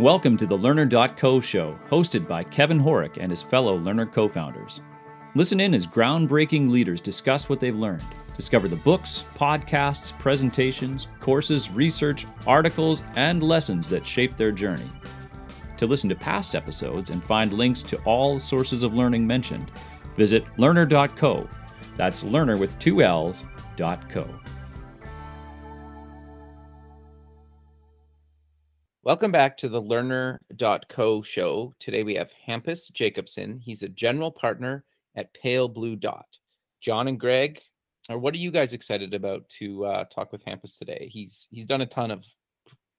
Welcome to the Learner.co show, hosted by Kevin Horek and his fellow Learner co founders. Listen in as groundbreaking leaders discuss what they've learned. Discover the books, podcasts, presentations, courses, research, articles, and lessons that shape their journey. To listen to past episodes and find links to all sources of learning mentioned, visit learner.co. That's learner with two L's, dot co. Welcome back to the learner.co show. Today we have Hampus Jakobsson. He's a general partner at Pale Blue Dot. John and Greg, or what are you guys excited about to uh, talk with Hampus today? He's he's done a ton of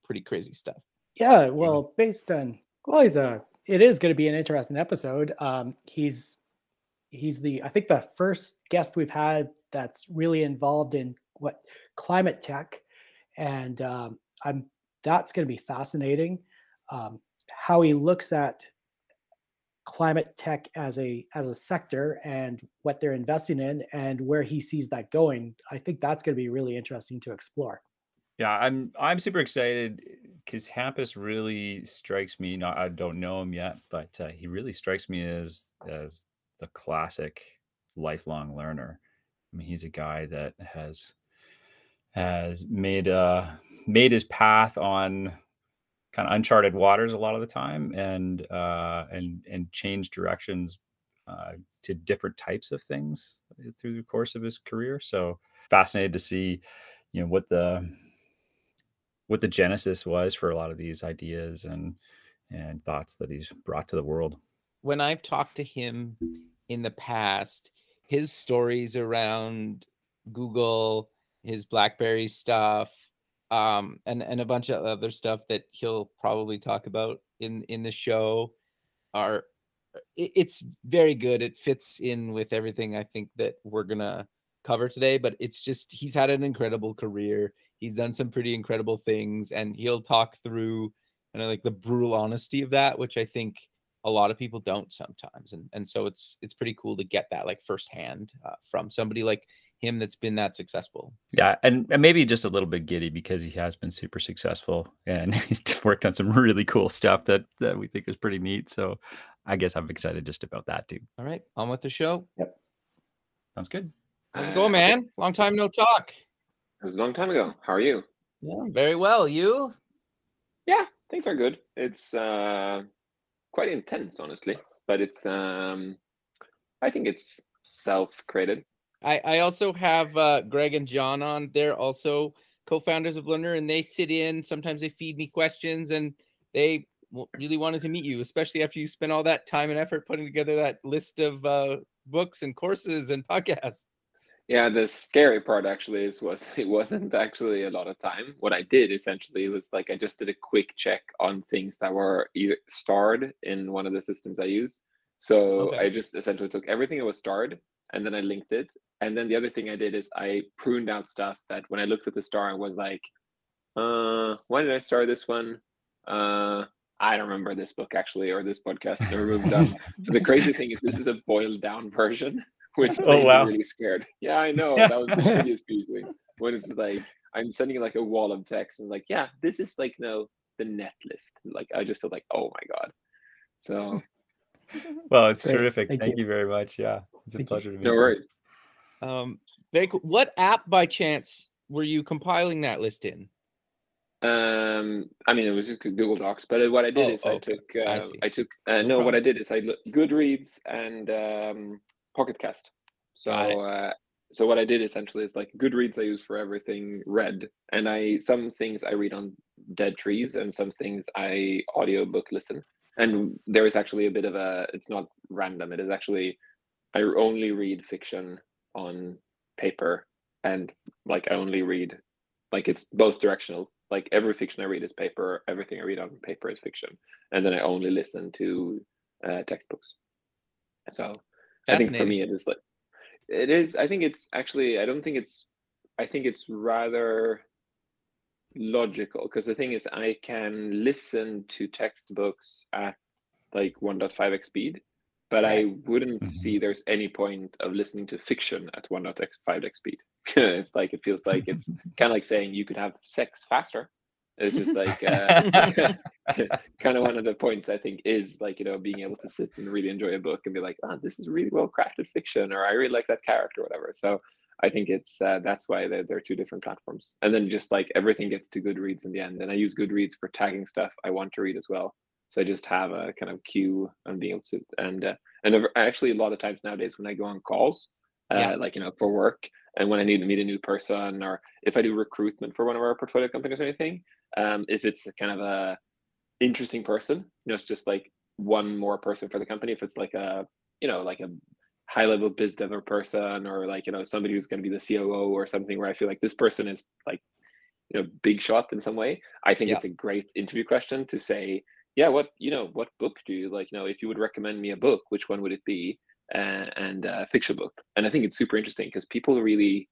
pretty crazy stuff. Yeah, well, based on well, he's a it is going to be an interesting episode. Um, he's he's the I think the first guest we've had that's really involved in what climate tech, and um, I'm that's going to be fascinating. Um, how he looks at climate tech as a as a sector and what they're investing in and where he sees that going i think that's going to be really interesting to explore yeah i'm i'm super excited because hampus really strikes me not i don't know him yet but uh, he really strikes me as as the classic lifelong learner i mean he's a guy that has has made uh made his path on kind of uncharted waters a lot of the time and uh, and and changed directions uh, to different types of things through the course of his career. So fascinated to see, you know, what the what the genesis was for a lot of these ideas and and thoughts that he's brought to the world. When I've talked to him in the past, his stories around Google, his BlackBerry stuff, um, and and a bunch of other stuff that he'll probably talk about in in the show are it, it's very good. It fits in with everything i think that we're gonna cover today but it's just he's had an incredible career. He's done some pretty incredible things and he'll talk through kind of like the brutal honesty of that which i think a lot of people don't sometimes and and so it's it's pretty cool to get that like firsthand uh, from somebody like him that's been that successful. Yeah, and, and maybe just a little bit giddy because he has been super successful and he's worked on some really cool stuff that that we think is pretty neat. So I guess I'm excited just about that too. All right, on with the show. Yep. Sounds good. How's it going, man? Long time no talk. It was a long time ago. How are you? Yeah, very well. You? Yeah, things are good. It's uh quite intense, honestly, but it's um I think it's self-created I, I also have uh, Greg and John on. They're also co-founders of Learner, and they sit in. Sometimes they feed me questions, and they really wanted to meet you, especially after you spent all that time and effort putting together that list of uh, books and courses and podcasts. Yeah, the scary part actually is was it wasn't actually a lot of time. What I did essentially was like I just did a quick check on things that were either starred in one of the systems I use. So okay. I just essentially took everything that was starred and then I linked it. And then the other thing I did is I pruned out stuff that when I looked at the star, I was like, uh, why did I start this one? Uh, I don't remember this book actually or this podcast. I removed them. so the crazy thing is this is a boiled down version, which oh, wow. me really scared. Yeah, I know. That was the pretty confusing. When it's like I'm sending like a wall of text and like, yeah, this is like no the net list. Like I just feel like, oh my God. So well, it's Great. terrific. Thank, Thank you. you. very much. Yeah, it's a Thank pleasure you. to meet no you. worries. Um, very cool. What app by chance were you compiling that list in? Um, I mean, it was just Google Docs. But what I did oh, is. I took, uh, I, I, took, uh, no, no what I did is I looked Goodreads and um, Pocket Cast. So, uh, so what I did essentially is like Goodreads I use for everything read, and I some things I read on dead trees, and some things I audiobook listen and there is actually a bit of a it's not random it is actually i only read fiction on paper and like i only read like it's both directional like every fiction i read is paper everything i read on paper is fiction and then i only listen to uh, textbooks. So i think for me it is like it is i think it's actually i don't think it's i think it's rather logical because the thing is i can listen to textbooks at like 1.5x speed but i wouldn't mm-hmm. see there's any point of listening to fiction at 1.5x speed it's like it feels like it's kind of like saying you could have sex faster it's just like uh, kind of one of the points I think is like you know being able to sit and really enjoy a book and be like, oh, this is really well crafted fiction, or I really like that character, or whatever. So I think it's uh, that's why they're, they're two different platforms. And then just like everything gets to Goodreads in the end, and I use Goodreads for tagging stuff I want to read as well. So I just have a kind of queue and being able to and uh, and actually a lot of times nowadays when I go on calls, uh, yeah. like you know for work, and when I need to meet a new person, or if I do recruitment for one of our portfolio companies or anything, um, if it's kind of a interesting person, you know, it's just like one more person for the company. If it's like a you know like a high level biz dev person or like you know somebody who's going to be the COO or something where I feel like this person is like you know big shot in some way. I think yeah. it's a great interview question to say, yeah, what you know, what book do you like? You know, if you would recommend me a book, which one would it be? Uh, and a fiction book. And I think it's super interesting because people really,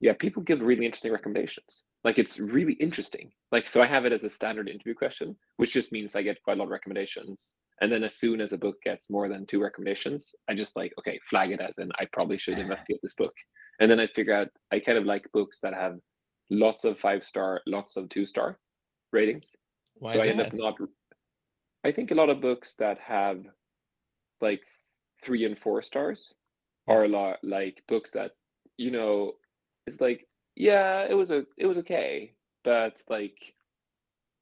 yeah, people give really interesting recommendations. Like it's really interesting. Like so, I have it as a standard interview question, which just means I get quite a lot of recommendations and then as soon as a book gets more than two recommendations, I just like, okay, flag it as in I probably should investigate this book. And then I figure out I kind of like books that have lots of five star, lots of two star ratings. Why so I end up not I think a lot of books that have like three and four stars are a lot like books that, you know, it's like, yeah, it was a it was okay, but like,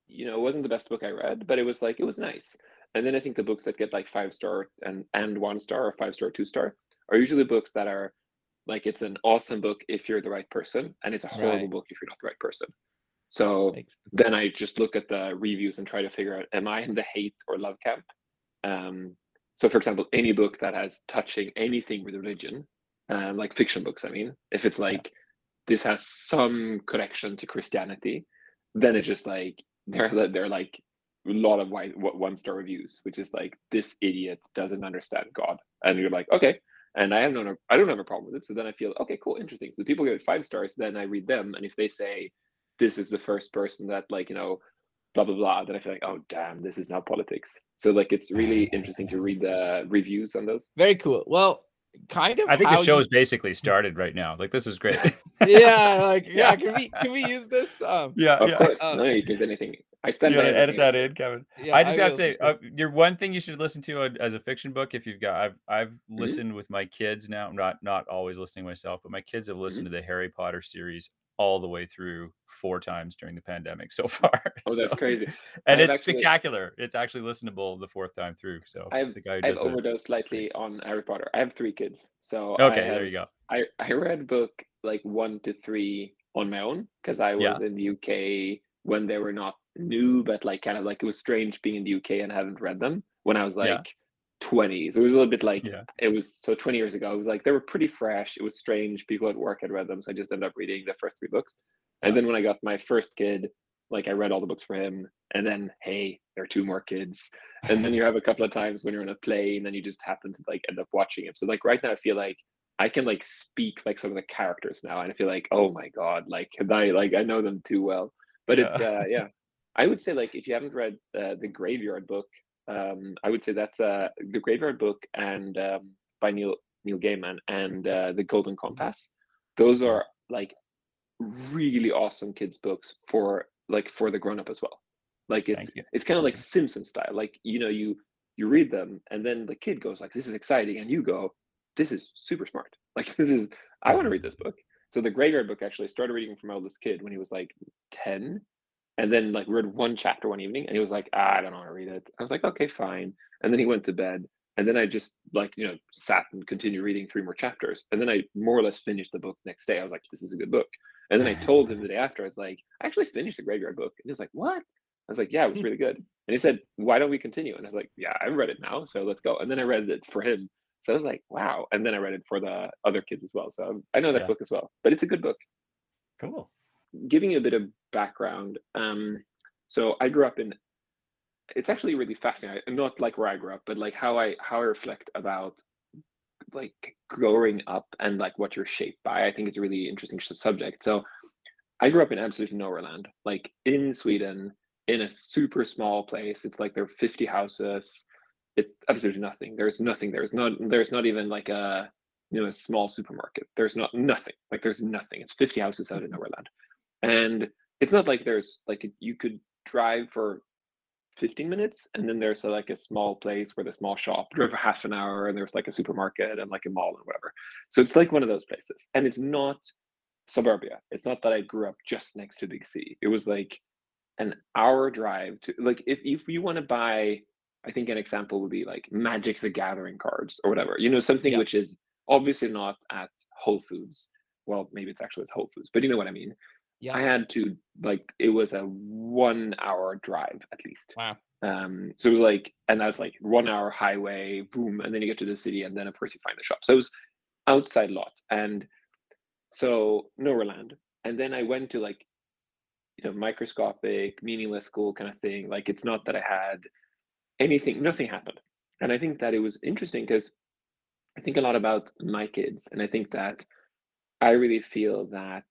you know, it wasn't the best book I read, but it was like it was nice and then I think the books that get like five star and and one star or five star two star are usually books that are like it's an awesome book if you're the right person, and it's a horrible right. book if you're not the right person. So then I just look at the reviews and try to figure out am I in the hate or love camp? Um, so for example, any book that has touching anything with religion, um, like fiction books, I mean, if it's like yeah. this has some connection to Christianity, then it's just like they're they're like a lot of one star reviews, which is like this idiot doesn't understand God, and you're like, okay. And I have no, I don't have a problem with it. So then I feel, okay, cool, interesting. So the people give it five stars, then I read them, and if they say this is the first person that like you know, blah blah blah, then I feel like, oh damn, this is not politics. So like it's really interesting to read the reviews on those. Very cool. Well, kind of. I think the show is basically started right now. Like this was great. yeah, like yeah. Can we can we use this? Um, yeah, of yeah. course. Um, no, you can use anything. I spend. Yeah, edit that in, Kevin. Yeah, I just I gotta say, uh, your one thing you should listen to as a fiction book, if you've got, I've I've mm-hmm. listened with my kids now. not not always listening myself, but my kids have listened mm-hmm. to the Harry Potter series all the way through four times during the pandemic so far. Oh, that's crazy! And it's actually, spectacular. It's actually listenable the fourth time through. So I've, I've overdosed slightly on Harry Potter. I have three kids, so okay, have, there you go. I I read book like one to three on my own because I was yeah. in the UK when they were not new, but like kind of like it was strange being in the UK and hadn't read them when I was like yeah. 20. So it was a little bit like yeah. it was so 20 years ago. It was like they were pretty fresh. It was strange. People at work had read them. So I just ended up reading the first three books. And then when I got my first kid, like I read all the books for him. And then, hey, there are two more kids. And then you have a couple of times when you're on a plane and you just happen to like end up watching him. So like right now I feel like I can like speak like some of the characters now. And I feel like, oh my God, like I like I know them too well. But yeah. it's uh yeah, I would say like if you haven't read uh, the Graveyard Book, um, I would say that's uh, the Graveyard Book and um, by Neil Neil Gaiman and uh, the Golden Compass. Those are like really awesome kids books for like for the grown up as well. Like it's it's kind of like Simpson style. Like you know you you read them and then the kid goes like this is exciting and you go this is super smart. Like this is I want to read this book. So the Graveyard Book actually started reading from my oldest kid when he was like ten and then like read one chapter one evening and he was like ah, i don't want to read it. I was like okay fine. And then he went to bed and then i just like you know sat and continued reading three more chapters and then i more or less finished the book next day. I was like this is a good book. And then i told him the day after i was like i actually finished the graveyard book. And he was like what? I was like yeah it was really good. And he said why don't we continue? And i was like yeah i've read it now so let's go. And then i read it for him so i was like wow. And then i read it for the other kids as well so i know that yeah. book as well but it's a good book. Cool. Giving you a bit of background, um, so I grew up in. It's actually really fascinating. Not like where I grew up, but like how I how I reflect about like growing up and like what you're shaped by. I think it's a really interesting subject. So I grew up in absolutely nowhere land, like in Sweden, in a super small place. It's like there are 50 houses. It's absolutely nothing. There's nothing. There's not. There's not even like a you know a small supermarket. There's not nothing. Like there's nothing. It's 50 houses out in nowhere land and it's not like there's like you could drive for 15 minutes and then there's a, like a small place where the small shop drove for half an hour and there's like a supermarket and like a mall and whatever. So it's like one of those places and it's not suburbia. It's not that i grew up just next to big c it was like an hour drive to like if, if you want to buy i think an example would be like magic the gathering cards or whatever you know something yeah. which is obviously not at whole foods. Well maybe it's actually at whole foods but you know what i mean yeah. I had to like it was a one hour drive at least. Wow. Um, so it was like, and that's like one hour highway, boom, and then you get to the city, and then of course you find the shop. So it was outside lot, and so nowhere land. And then I went to like, you know, microscopic, meaningless school kind of thing. Like it's not that I had anything, nothing happened. And I think that it was interesting because I think a lot about my kids, and I think that I really feel that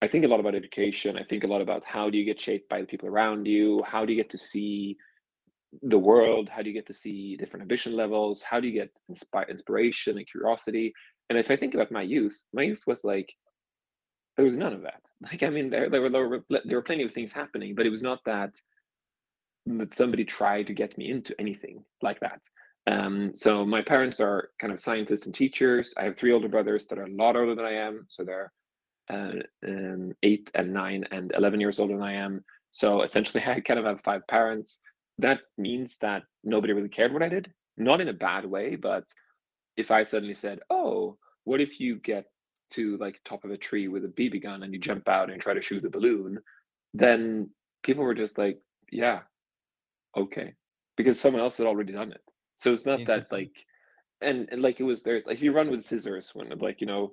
I think a lot about education. I think a lot about how do you get shaped by the people around you? How do you get to see the world? How do you get to see different ambition levels? How do you get inspi- inspiration and curiosity? And if I think about my youth, my youth was like, there was none of that. Like, I mean, there, there were there were there were plenty of things happening, but it was not that that somebody tried to get me into anything like that. Um, so my parents are kind of scientists and teachers. I have three older brothers that are a lot older than I am, so they're um, eight and nine and 11 years older than I am. So essentially, I kind of have five parents. That means that nobody really cared what I did, not in a bad way, but if I suddenly said, "Oh, what if you get to like top of a tree with a BB gun and you jump out and try to shoot the balloon?" Then people were just like, "Yeah, okay," because someone else had already done it. So it's not that like, and, and like it was there. Like if you run with scissors when like you know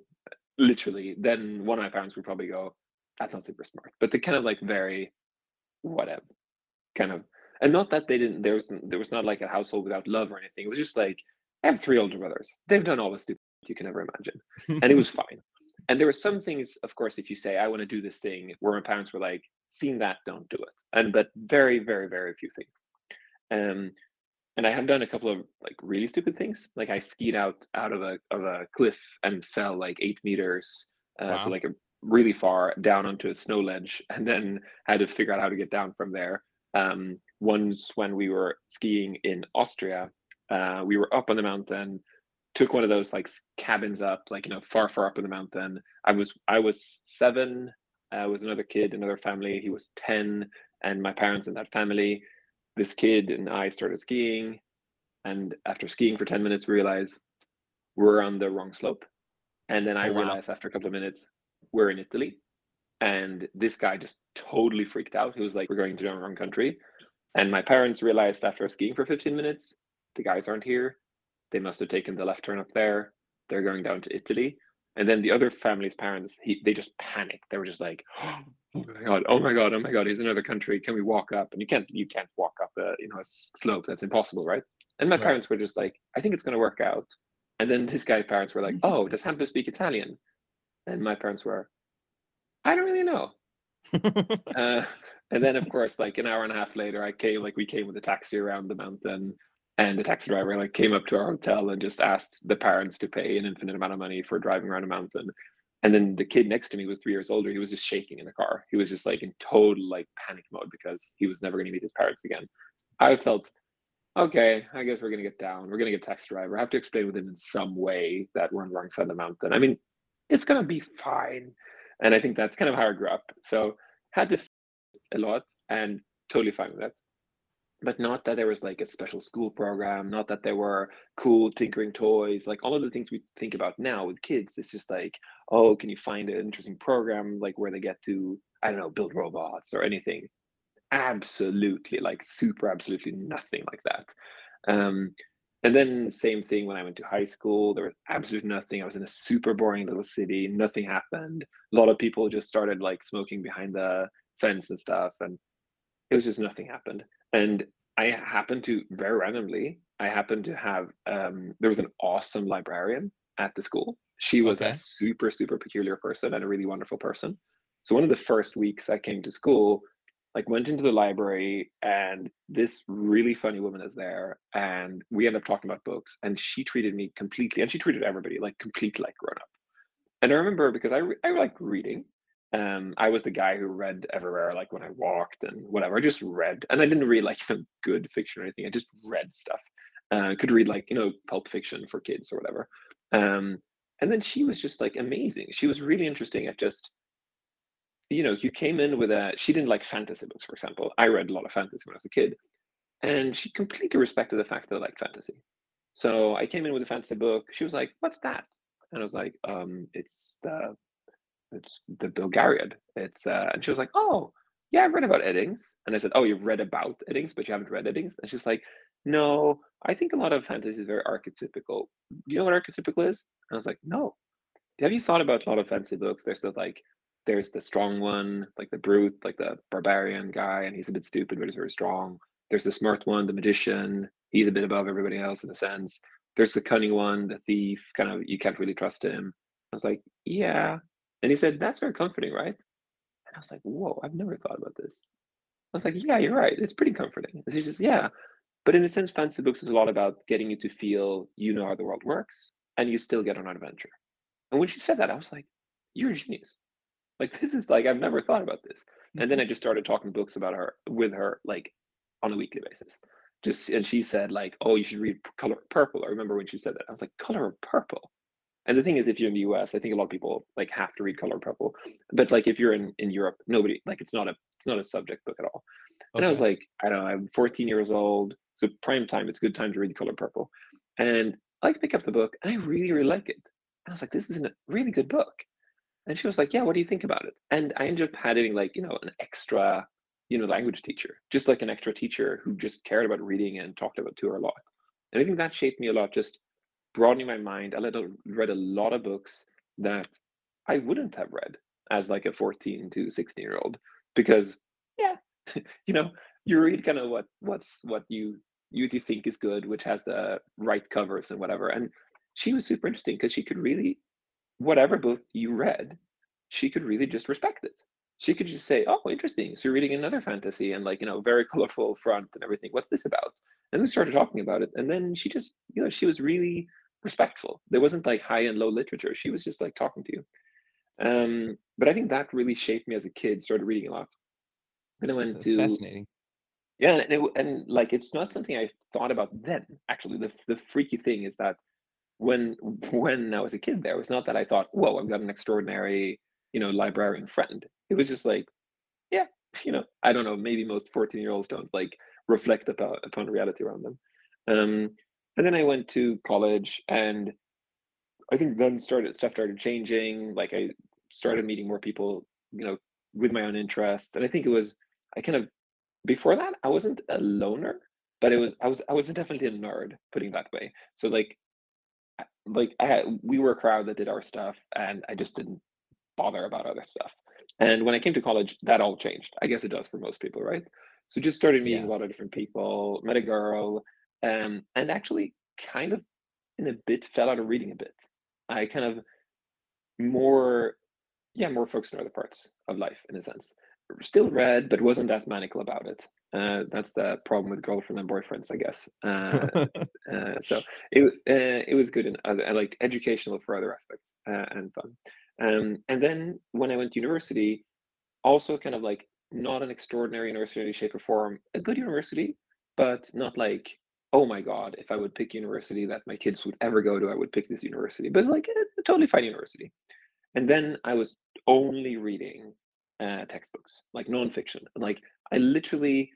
literally, then one of my parents would probably go, "That's not super smart." But they kind of like very, whatever, kind of, and not that they didn't. There was there was not like a household without love or anything. It was just like I have three older brothers. They've done all the stupid you can ever imagine, and it was fine. And there were some things, of course, if you say I want to do this thing, where my parents were like, "Seen that, don't do it," and but very, very, very few things. Um, and I have done a couple of like really stupid things. Like I skied out out of a of a cliff and fell like eight meters, uh, wow. so like a really far down onto a snow ledge, and then had to figure out how to get down from there. Um, once when we were skiing in Austria, uh, we were up on the mountain, took one of those like cabins up, like you know, far far up in the mountain. I was I was seven. Uh, was another kid, another family. He was ten, and my parents in that family this kid and I started skiing, and after skiing for 10 minutes, we realize we're on the wrong slope. And then I oh, wow. realized after a couple of minutes, we're in Italy. And this guy just totally freaked out. He was like, We're going to the wrong country. And my parents realized after skiing for 15 minutes, the guys aren't here. They must have taken the left turn up there. They're going down to Italy. And then the other family's parents, he, they just panicked. They were just like, oh, oh my god, oh my god, oh my god, he's another country. Can we walk up? And you can't, you can't walk up a, you know, a slope. That's impossible, right? And my right. parents were just like, I think it's going to work out. And then this guy's parents were like, oh, does Hampus speak Italian? And my parents were, I don't really know. uh, and then, of course, like an hour and a half later, I came, like we came with a taxi around the mountain, and the taxi driver like came up to our hotel and just asked the parents to pay an infinite amount of money for driving around a mountain. And then the kid next to me was three years older. He was just shaking in the car. He was just like in total like panic mode because he was never going to meet his parents again. I felt, okay, I guess we're going to get down. We're going to get taxi driver. I have to explain with him in some way that we're on the wrong side of the mountain. I mean, it's going to be fine. And I think that's kind of how I grew up. So had to a lot and totally fine with that but not that there was like a special school program, not that there were cool tinkering toys, like all of the things we think about now with kids. It's just like, oh, can you find an interesting program like where they get to, I don't know, build robots or anything? Absolutely, like super, absolutely nothing like that. Um, and then same thing when I went to high school, there was absolutely nothing. I was in a super boring little city, nothing happened. A lot of people just started like smoking behind the fence and stuff, and it was just nothing happened and I happened to very randomly, I happened to have um, there was an awesome librarian at the school. She was okay. a super super peculiar person and a really wonderful person. So one of the first weeks I came to school, like went into the library and this really funny woman is there and we end up talking about books and she treated me completely and she treated everybody like completely like grown up. And I remember because I I like reading um, I was the guy who read everywhere, like when I walked and whatever. I just read, and I didn't read like even good fiction or anything. I just read stuff. Uh, could read like you know pulp fiction for kids or whatever. Um, and then she was just like amazing. She was really interesting at just, you know, you came in with a. She didn't like fantasy books, for example. I read a lot of fantasy when I was a kid, and she completely respected the fact that I liked fantasy. So I came in with a fantasy book. She was like, "What's that?" And I was like, um, "It's the it's the Belgariad. It's uh, and she was like, oh yeah, I've read about Eddings. And I said, oh, you've read about Eddings, but you haven't read Eddings. And she's like, no, I think a lot of fantasy is very archetypical. You know what archetypical is? And I was like, no. Have you thought about a lot of fantasy books? There's the like, there's the strong one, like the brute, like the barbarian guy, and he's a bit stupid, but he's very strong. There's the smart one, the magician. He's a bit above everybody else in a sense. There's the cunning one, the thief. Kind of, you can't really trust him. I was like, yeah, and he said, That's very comforting, right? And I was like, Whoa, I've never thought about this. I was like, Yeah, you're right. It's pretty comforting. And he says, Yeah. But in a sense, fantasy books is a lot about getting you to feel you know how the world works and you still get on an adventure. And when she said that, I was like, You're a genius. Like, this is like, I've never thought about this. Mm-hmm. And then mm-hmm. I just started talking books about her with her, like on a weekly basis. Just, and she said, like, oh, you should read Color Purple. I remember when she said that. I was like, Color of Purple. And the thing is, if you're in the US, I think a lot of people like have to read Color Purple. But like if you're in in Europe, nobody like it's not a it's not a subject book at all. Okay. And I was like, I don't know, I'm 14 years old, so prime time. It's a good time to read Color Purple. And I like pick up the book, and I really really like it. And I was like, this is a really good book. And she was like, yeah, what do you think about it? And I ended up having like you know an extra you know language teacher, just like an extra teacher who just cared about reading and talked about to her a lot. And I think that shaped me a lot. Just broadening my mind. I read a lot of books that I wouldn't have read as like a 14 to 16 year old because yeah, you know, you read kind of what what's what you you think is good, which has the right covers and whatever. And she was super interesting because she could really whatever book you read, she could really just respect it. She could just say, "Oh, interesting. So you're reading another fantasy and like you know, very colorful front and everything. What's this about?" And we started talking about it, and then she just, you know, she was really respectful. There wasn't like high and low literature. She was just like talking to you. Um, but I think that really shaped me as a kid. Started reading a lot. Then I went That's to fascinating. Yeah, and, it, and like it's not something I thought about then. Actually, the the freaky thing is that when when I was a kid, there was not that I thought, "Whoa, I've got an extraordinary, you know, librarian friend." It was just like, yeah, you know, I don't know. Maybe most fourteen year olds don't like reflect upon upon reality around them. Um, and then I went to college and I think then started stuff started changing. Like I started meeting more people, you know, with my own interests. And I think it was I kind of before that I wasn't a loner, but it was I was I was definitely a nerd, putting that way. So like like I had, we were a crowd that did our stuff and I just didn't bother about other stuff. And when I came to college, that all changed. I guess it does for most people, right? So just started meeting yeah. a lot of different people, met a girl, um, and actually kind of in a bit fell out of reading a bit. I kind of more, yeah, more focused on other parts of life in a sense. Still read, but wasn't as manical about it. Uh, that's the problem with girlfriend and boyfriends, I guess. Uh, uh, so it uh, it was good and other, like educational for other aspects uh, and fun. Um, and then when I went to university, also kind of like not an extraordinary university shape or form, a good university, but not like oh my god, if I would pick university that my kids would ever go to, I would pick this university. But like a, a totally fine university. And then I was only reading uh, textbooks, like nonfiction. Like I literally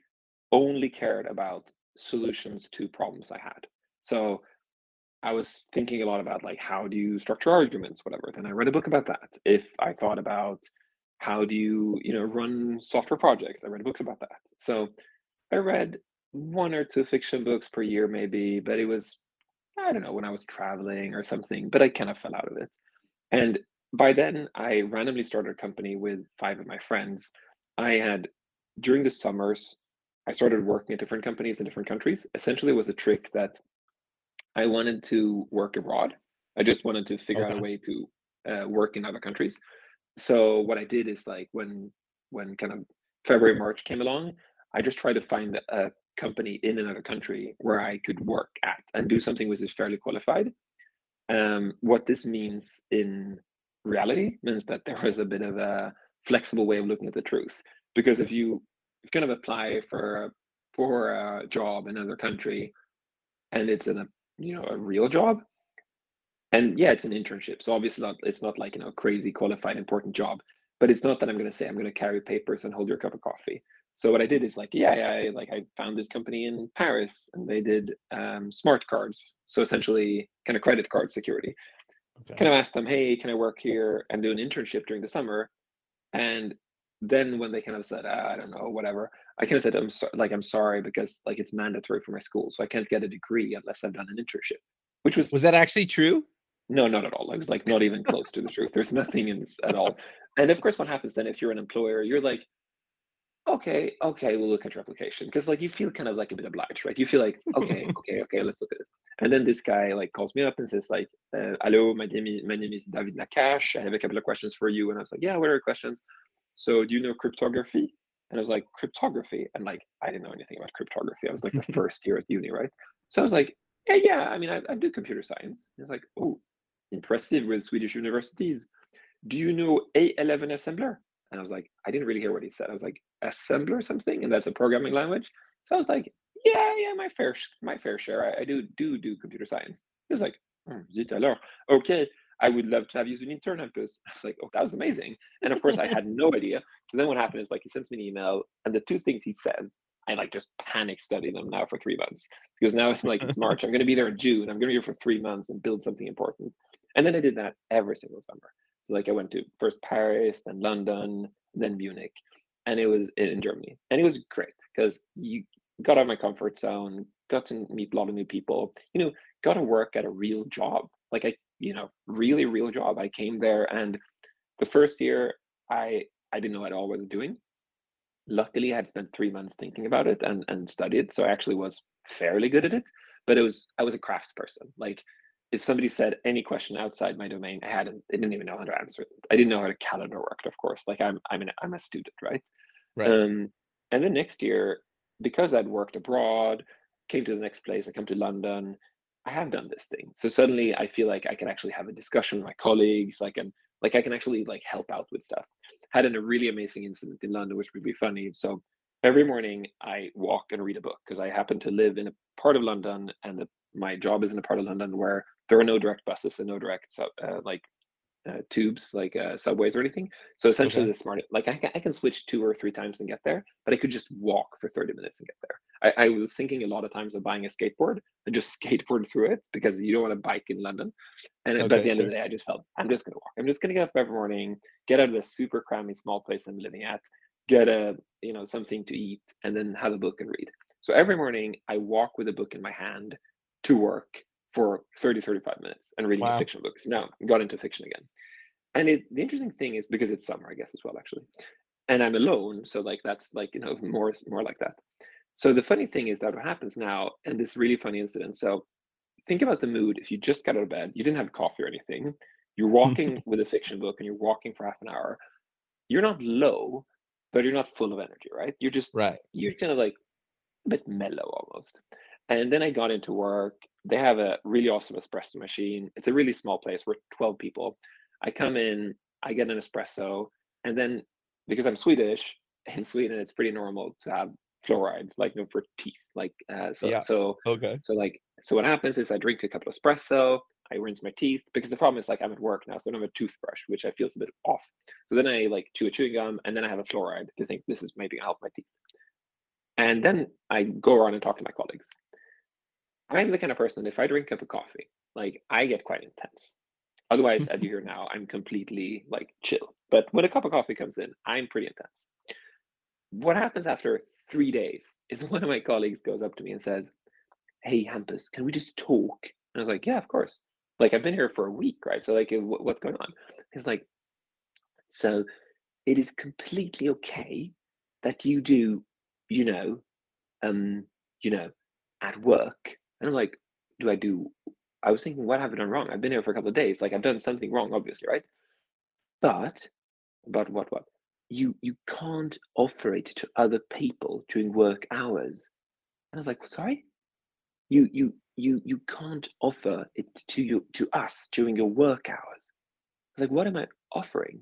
only cared about solutions to problems I had. So I was thinking a lot about like how do you structure arguments, whatever. Then I read a book about that. If I thought about how do you, you know, run software projects, I read books about that. So I read one or two fiction books per year, maybe, but it was, I don't know, when I was traveling or something, but I kind of fell out of it. And by then, I randomly started a company with five of my friends. I had, during the summers, I started working at different companies in different countries. Essentially, it was a trick that I wanted to work abroad. I just wanted to figure okay. out a way to uh, work in other countries. So what I did is like when when kind of February March came along, I just tried to find a company in another country where I could work at and do something which is fairly qualified. Um, what this means in reality means that there was a bit of a flexible way of looking at the truth. Because if you kind of apply for a for a job in another country, and it's in a you know a real job, and yeah, it's an internship, so obviously not it's not like you know crazy qualified important job, but it's not that I'm going to say I'm going to carry papers and hold your cup of coffee. So what I did is like, yeah, I, like I found this company in Paris, and they did um, smart cards, so essentially kind of credit card security. Okay. Kind of asked them, hey, can I work here and do an internship during the summer? And then when they kind of said, ah, I don't know, whatever, I kind of said, I'm so, like, I'm sorry because like it's mandatory for my school, so I can't get a degree unless I've done an internship. Which was was that actually true? No, not at all. I was like not even close to the truth. There's nothing in this at all. And of course, what happens then if you're an employer, you're like, okay, okay, we'll look at your application because like you feel kind of like a bit obliged, right? You feel like, okay, okay, okay, let's look at it. And then this guy like calls me up and says like, uh, "Hello, my name is, my name is David Lacache. I have a couple of questions for you." And I was like, "Yeah, what are your questions?" So, do you know cryptography? And I was like, "Cryptography," and like I didn't know anything about cryptography. I was like the first year at uni, right? So I was like, "Yeah, yeah. I mean, I, I do computer science." It's like, "Oh, impressive with Swedish universities. Do you know A11 assembler?" And I was like, I didn't really hear what he said. I was like, assembler something, and that's a programming language. So I was like, yeah, yeah, my fair my fair share. I, I do do do computer science. He was like, hmm, zut alors, okay, I would love to have you as an intern at this. I was like, oh, that was amazing. And of course, I had no idea. So then what happened is like he sends me an email, and the two things he says, I like just panic study them now for three months because now it's like it's March. I'm going to be there in June. I'm going to be here for three months and build something important. And then I did that every single summer. So like I went to first Paris, then London, then Munich, and it was in Germany, and it was great because you got out of my comfort zone, got to meet a lot of new people, you know, got to work at a real job. Like I, you know, really real job. I came there and the first year I I didn't know at all what I was doing. Luckily I had spent three months thinking about it and, and studied. So I actually was fairly good at it. But it was I was a crafts person. Like if somebody said any question outside my domain, I hadn't I didn't even know how to answer it. I didn't know how a calendar worked, of course. Like I'm I'm an, I'm a student, right? Right. Um, and then next year because I'd worked abroad, came to the next place, I come to London, I have done this thing. So suddenly I feel like I can actually have a discussion with my colleagues. I can like I can actually like help out with stuff. Had a really amazing incident in London, which would be funny. So every morning I walk and read a book because I happen to live in a part of London and the, my job is in a part of London where there are no direct buses and no direct uh, like uh, tubes like uh, subways or anything. So essentially, okay. the smart like I can, I can switch two or three times and get there, but I could just walk for thirty minutes and get there. I, I was thinking a lot of times of buying a skateboard and just skateboard through it because you don't want to bike in London. And okay, but at the end sure. of the day, I just felt I'm just gonna walk. I'm just gonna get up every morning, get out of this super crammy small place I'm living at, get a you know something to eat, and then have a book and read. So every morning I walk with a book in my hand to work for 30, 35 minutes and reading wow. fiction books. Now got into fiction again. And it, the interesting thing is because it's summer, I guess as well, actually. And I'm alone. So like that's like, you know, more more like that. So the funny thing is that what happens now, and this really funny incident. So think about the mood if you just got out of bed, you didn't have coffee or anything, you're walking with a fiction book and you're walking for half an hour. You're not low, but you're not full of energy, right? You're just right. You're kind of like a bit mellow almost. And then I got into work. They have a really awesome espresso machine. It's a really small place. We're 12 people. I come in, I get an espresso, and then because I'm Swedish, in Sweden it's pretty normal to have fluoride, like you know, for teeth. Like uh, so yeah. so okay. So like so what happens is I drink a cup of espresso, I rinse my teeth because the problem is like I'm at work now, so I don't have a toothbrush, which I feel is a bit off. So then I like chew a chewing gum and then I have a fluoride to think this is maybe gonna help my teeth. And then I go around and talk to my colleagues. I'm the kind of person, if I drink a cup of coffee, like I get quite intense. Otherwise, as you hear now, I'm completely like chill. But when a cup of coffee comes in, I'm pretty intense. What happens after three days is one of my colleagues goes up to me and says, Hey, Hampus, can we just talk? And I was like, Yeah, of course. Like, I've been here for a week, right? So, like, what's going on? He's like, So it is completely okay that you do, you know, um, you know, at work and I'm like, do I do? I was thinking, what have I done wrong? I've been here for a couple of days. Like I've done something wrong, obviously, right? But, but what, what? You you can't offer it to other people during work hours. And I was like, sorry, you you you you can't offer it to you to us during your work hours. I was like, what am I offering?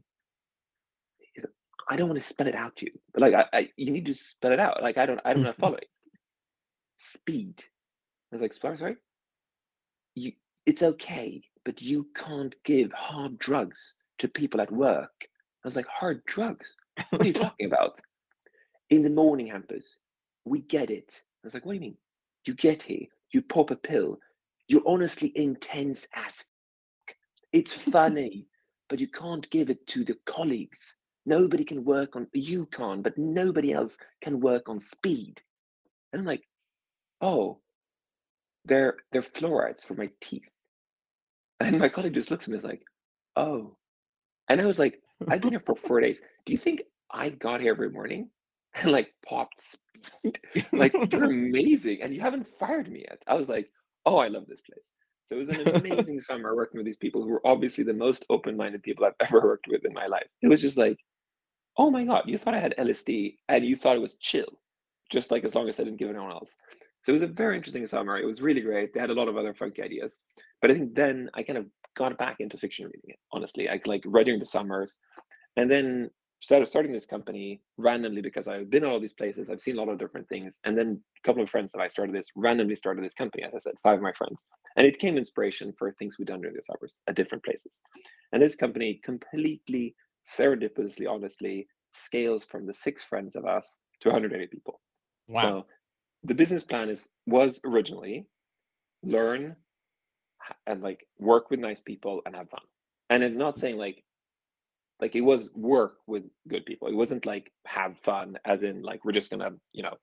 I don't want to spell it out to you, but like, I, I you need to spell it out. Like, I don't, I don't know following. Speed. I was like, sorry, sorry. You, it's okay, but you can't give hard drugs to people at work. I was like, hard drugs? What are you talking about? In the morning, Hampus, we get it. I was like, what do you mean? You get here, you pop a pill, you're honestly intense as f- It's funny, but you can't give it to the colleagues. Nobody can work on, you can, but nobody else can work on speed. And I'm like, oh, they're, they're fluorides for my teeth. And my colleague just looks at me and is like, oh. And I was like, I've been here for four days. Do you think I got here every morning and like popped speed? like, you're amazing. And you haven't fired me yet. I was like, oh, I love this place. So it was an amazing summer working with these people who were obviously the most open-minded people I've ever worked with in my life. It was just like, oh my God, you thought I had LSD and you thought it was chill, just like as long as I didn't give anyone else. So it was a very interesting summer. It was really great. They had a lot of other funky ideas. But I think then I kind of got back into fiction reading honestly. I like read during the summers and then started starting this company randomly because I've been all these places. I've seen a lot of different things. And then a couple of friends that I started this randomly started this company, as I said, five of my friends. And it came inspiration for things we've done during the summers at different places. And this company completely serendipitously, honestly, scales from the six friends of us to 180 people. Wow. So the business plan is was originally learn and like work with nice people and have fun. And I'm not saying like like it was work with good people. It wasn't like have fun as in like we're just gonna, you know,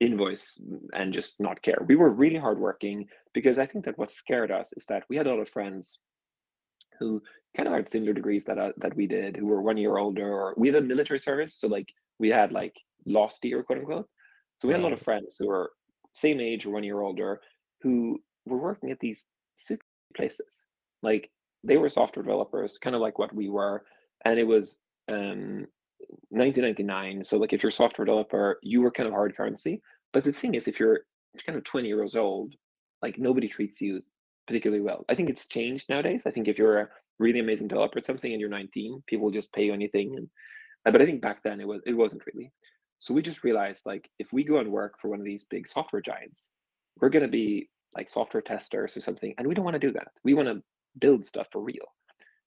invoice and just not care. We were really hardworking because I think that what scared us is that we had a lot of friends who kind of had similar degrees that uh, that we did, who were one year older, or we had a military service, so like we had like lost year, quote unquote. So we had a lot of friends who were same age or one year older who were working at these super places. Like they were software developers, kind of like what we were, and it was um 1999. So like if you're a software developer, you were kind of hard currency. But the thing is, if you're kind of 20 years old, like nobody treats you particularly well. I think it's changed nowadays. I think if you're a really amazing developer at something and you're 19, people will just pay you anything. And uh, but I think back then it was it wasn't really. So we just realized like if we go and work for one of these big software giants, we're gonna be like software testers or something, and we don't want to do that. We want to build stuff for real.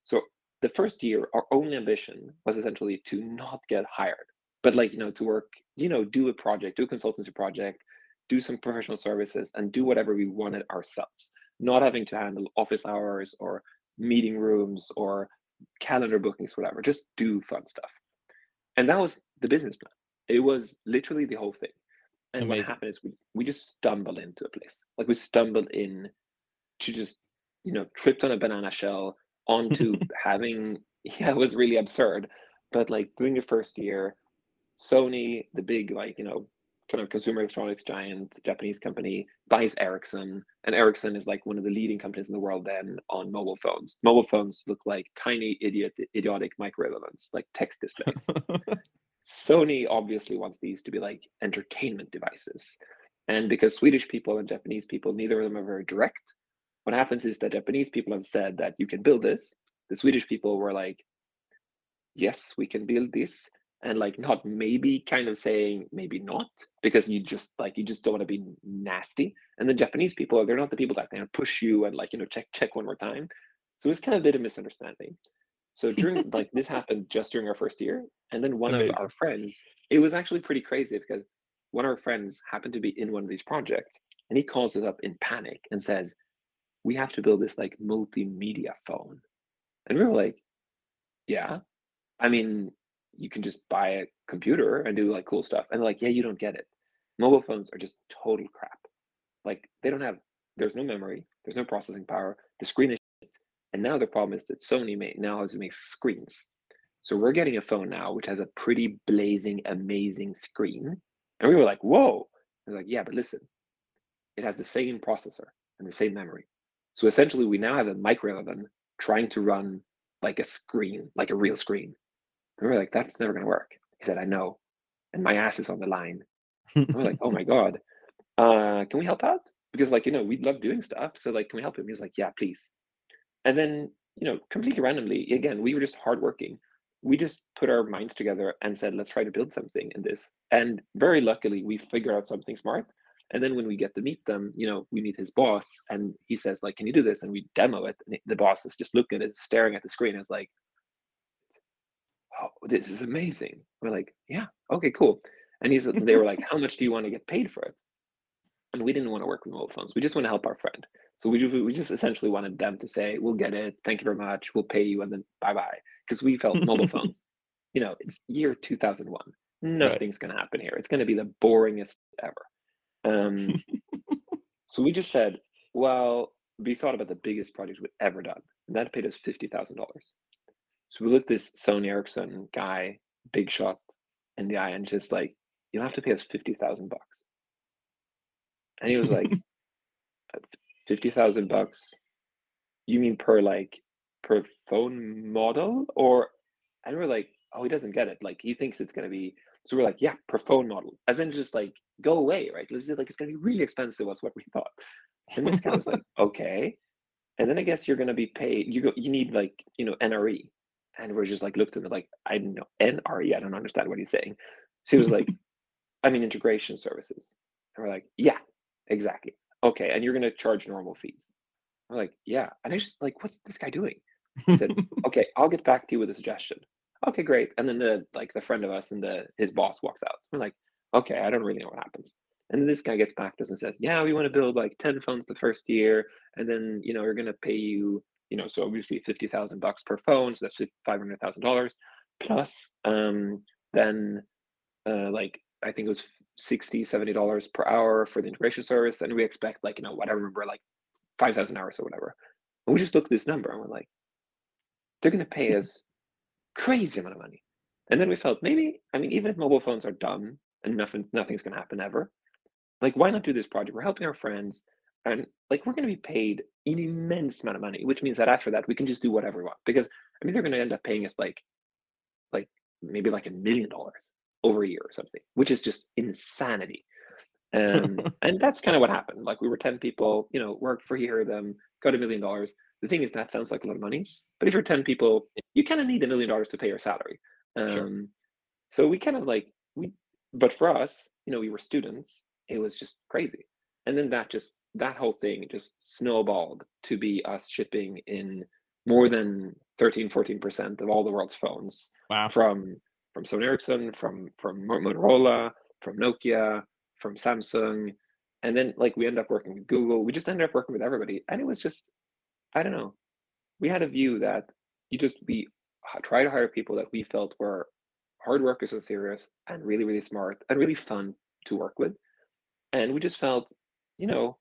So the first year, our only ambition was essentially to not get hired, but like, you know, to work, you know, do a project, do a consultancy project, do some professional services, and do whatever we wanted ourselves, not having to handle office hours or meeting rooms or calendar bookings, whatever, just do fun stuff. And that was the business plan. It was literally the whole thing. And Amazing. what happened is we, we just stumbled into a place. Like we stumbled in to just, you know, tripped on a banana shell, onto having yeah it was really absurd but like doing your first year sony the big like you know kind of consumer electronics giant japanese company buys ericsson and ericsson is like one of the leading companies in the world then on mobile phones mobile phones look like tiny idiot idiotic micro elements like text displays sony obviously wants these to be like entertainment devices and because swedish people and japanese people neither of them are very direct what happens is that Japanese people have said that you can build this. The Swedish people were like, yes, we can build this. And like not maybe kind of saying maybe not because you just like you just don't want to be nasty. And the Japanese people, they're not the people that kind of push you and like, you know, check, check one more time. So it's kind of a bit of misunderstanding. So during like this happened just during our first year. And then one Amazing. of our friends, it was actually pretty crazy because one of our friends happened to be in one of these projects and he calls us up in panic and says, we have to build this like multimedia phone. And we were like, yeah. I mean, you can just buy a computer and do like cool stuff. And like, yeah, you don't get it. Mobile phones are just total crap. Like they don't have there's no memory, there's no processing power, the screen is. And now the problem is that Sony made now has to make screens. So we're getting a phone now which has a pretty blazing, amazing screen. And we were like, whoa. Was like, yeah, but listen, it has the same processor and the same memory. So essentially, we now have a micro 11 trying to run like a screen, like a real screen. And we're like, that's never going to work. He said, I know. And my ass is on the line. we're like, oh my God. Uh, can we help out? Because, like, you know, we love doing stuff. So, like, can we help him? He was like, yeah, please. And then, you know, completely randomly, again, we were just hardworking. we just put our minds together and said, let's try to build something in this. And very luckily, we figured out something smart. And then when we get to meet them, you know, we meet his boss and he says, like, can you do this? And we demo it. And the boss is just looking at it, staring at the screen. Is like, oh, this is amazing. We're like, yeah, okay, cool. And he's they were like, how much do you want to get paid for it? And we didn't want to work with mobile phones. We just want to help our friend. So we just, we just essentially wanted them to say, we'll get it. Thank you very much. We'll pay you. And then bye bye. Because we felt mobile phones, you know, it's year 2001. Nothing's right. going to happen here. It's going to be the boringest ever. Um, so we just said, well, we thought about the biggest project we'd ever done. And that paid us $50,000. So we looked this Sony Ericsson guy, big shot in the eye and just like, you'll have to pay us 50,000 bucks. And he was like, 50,000 bucks. You mean per like per phone model or and we're like, oh, he doesn't get it. Like he thinks it's gonna be so we're like, yeah, per phone model. As in just like go away, right? Let's like it's gonna be really expensive, was what we thought. And this guy was like, okay. And then I guess you're gonna be paid, you go you need like, you know, NRE. And we're just like looked at it like, I don't know, NRE, I don't understand what he's saying. So he was like, I mean integration services. And we're like, yeah, exactly okay, and you're going to charge normal fees. I'm like, yeah. And I just like, what's this guy doing? He said, okay, I'll get back to you with a suggestion. Okay, great. And then the like the friend of us and the his boss walks out. We're like, okay, I don't really know what happens. And then this guy gets back to us and says, yeah, we want to build like 10 phones the first year. And then, you know, we're going to pay you, you know, so obviously 50,000 bucks per phone. So that's $500,000 plus um, then uh, like, I think it was 60 70 dollars per hour for the integration service and we expect like you know whatever number like 5000 hours or whatever. And we just look at this number and we're like they're going to pay mm-hmm. us crazy amount of money. And then we felt maybe i mean even if mobile phones are dumb and nothing nothing's going to happen ever like why not do this project? We're helping our friends and like we're going to be paid an immense amount of money which means that after that we can just do whatever we want. Because i mean they're going to end up paying us like like maybe like a million dollars over a year or something, which is just insanity. Um, and that's kind of what happened. Like we were 10 people, you know, worked for here, them, got a million dollars. The thing is, that sounds like a lot of money, but if you're 10 people, you kind of need a million dollars to pay your salary. Um, sure. So we kind of like, we, but for us, you know, we were students, it was just crazy. And then that just, that whole thing just snowballed to be us shipping in more than 13, 14% of all the world's phones wow. from from Sony Ericsson, from from Motorola, from Nokia, from Samsung, and then like we end up working with Google. We just ended up working with everybody, and it was just, I don't know, we had a view that you just we try to hire people that we felt were hard workers and serious and really really smart and really fun to work with, and we just felt, you know,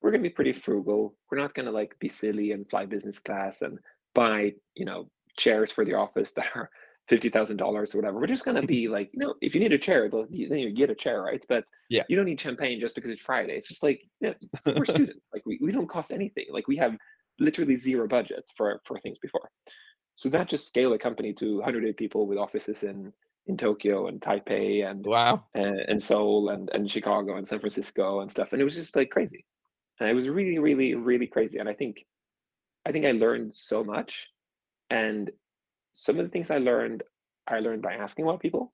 we're gonna be pretty frugal. We're not gonna like be silly and fly business class and buy you know chairs for the office that are fifty thousand dollars or whatever. We're just gonna hmm. be like, you know, if you need a chair, then you get a chair, right? But yeah, you don't need champagne just because it's Friday. It's just like yeah, we're students. Like we, we don't cost anything. Like we have literally zero budget for for things before. So that just scaled a company to 108 people with offices in in Tokyo and Taipei and wow and, and Seoul and and Chicago and San Francisco and stuff. And it was just like crazy. And it was really, really, really crazy. And I think I think I learned so much. And some of the things I learned, I learned by asking a lot of people.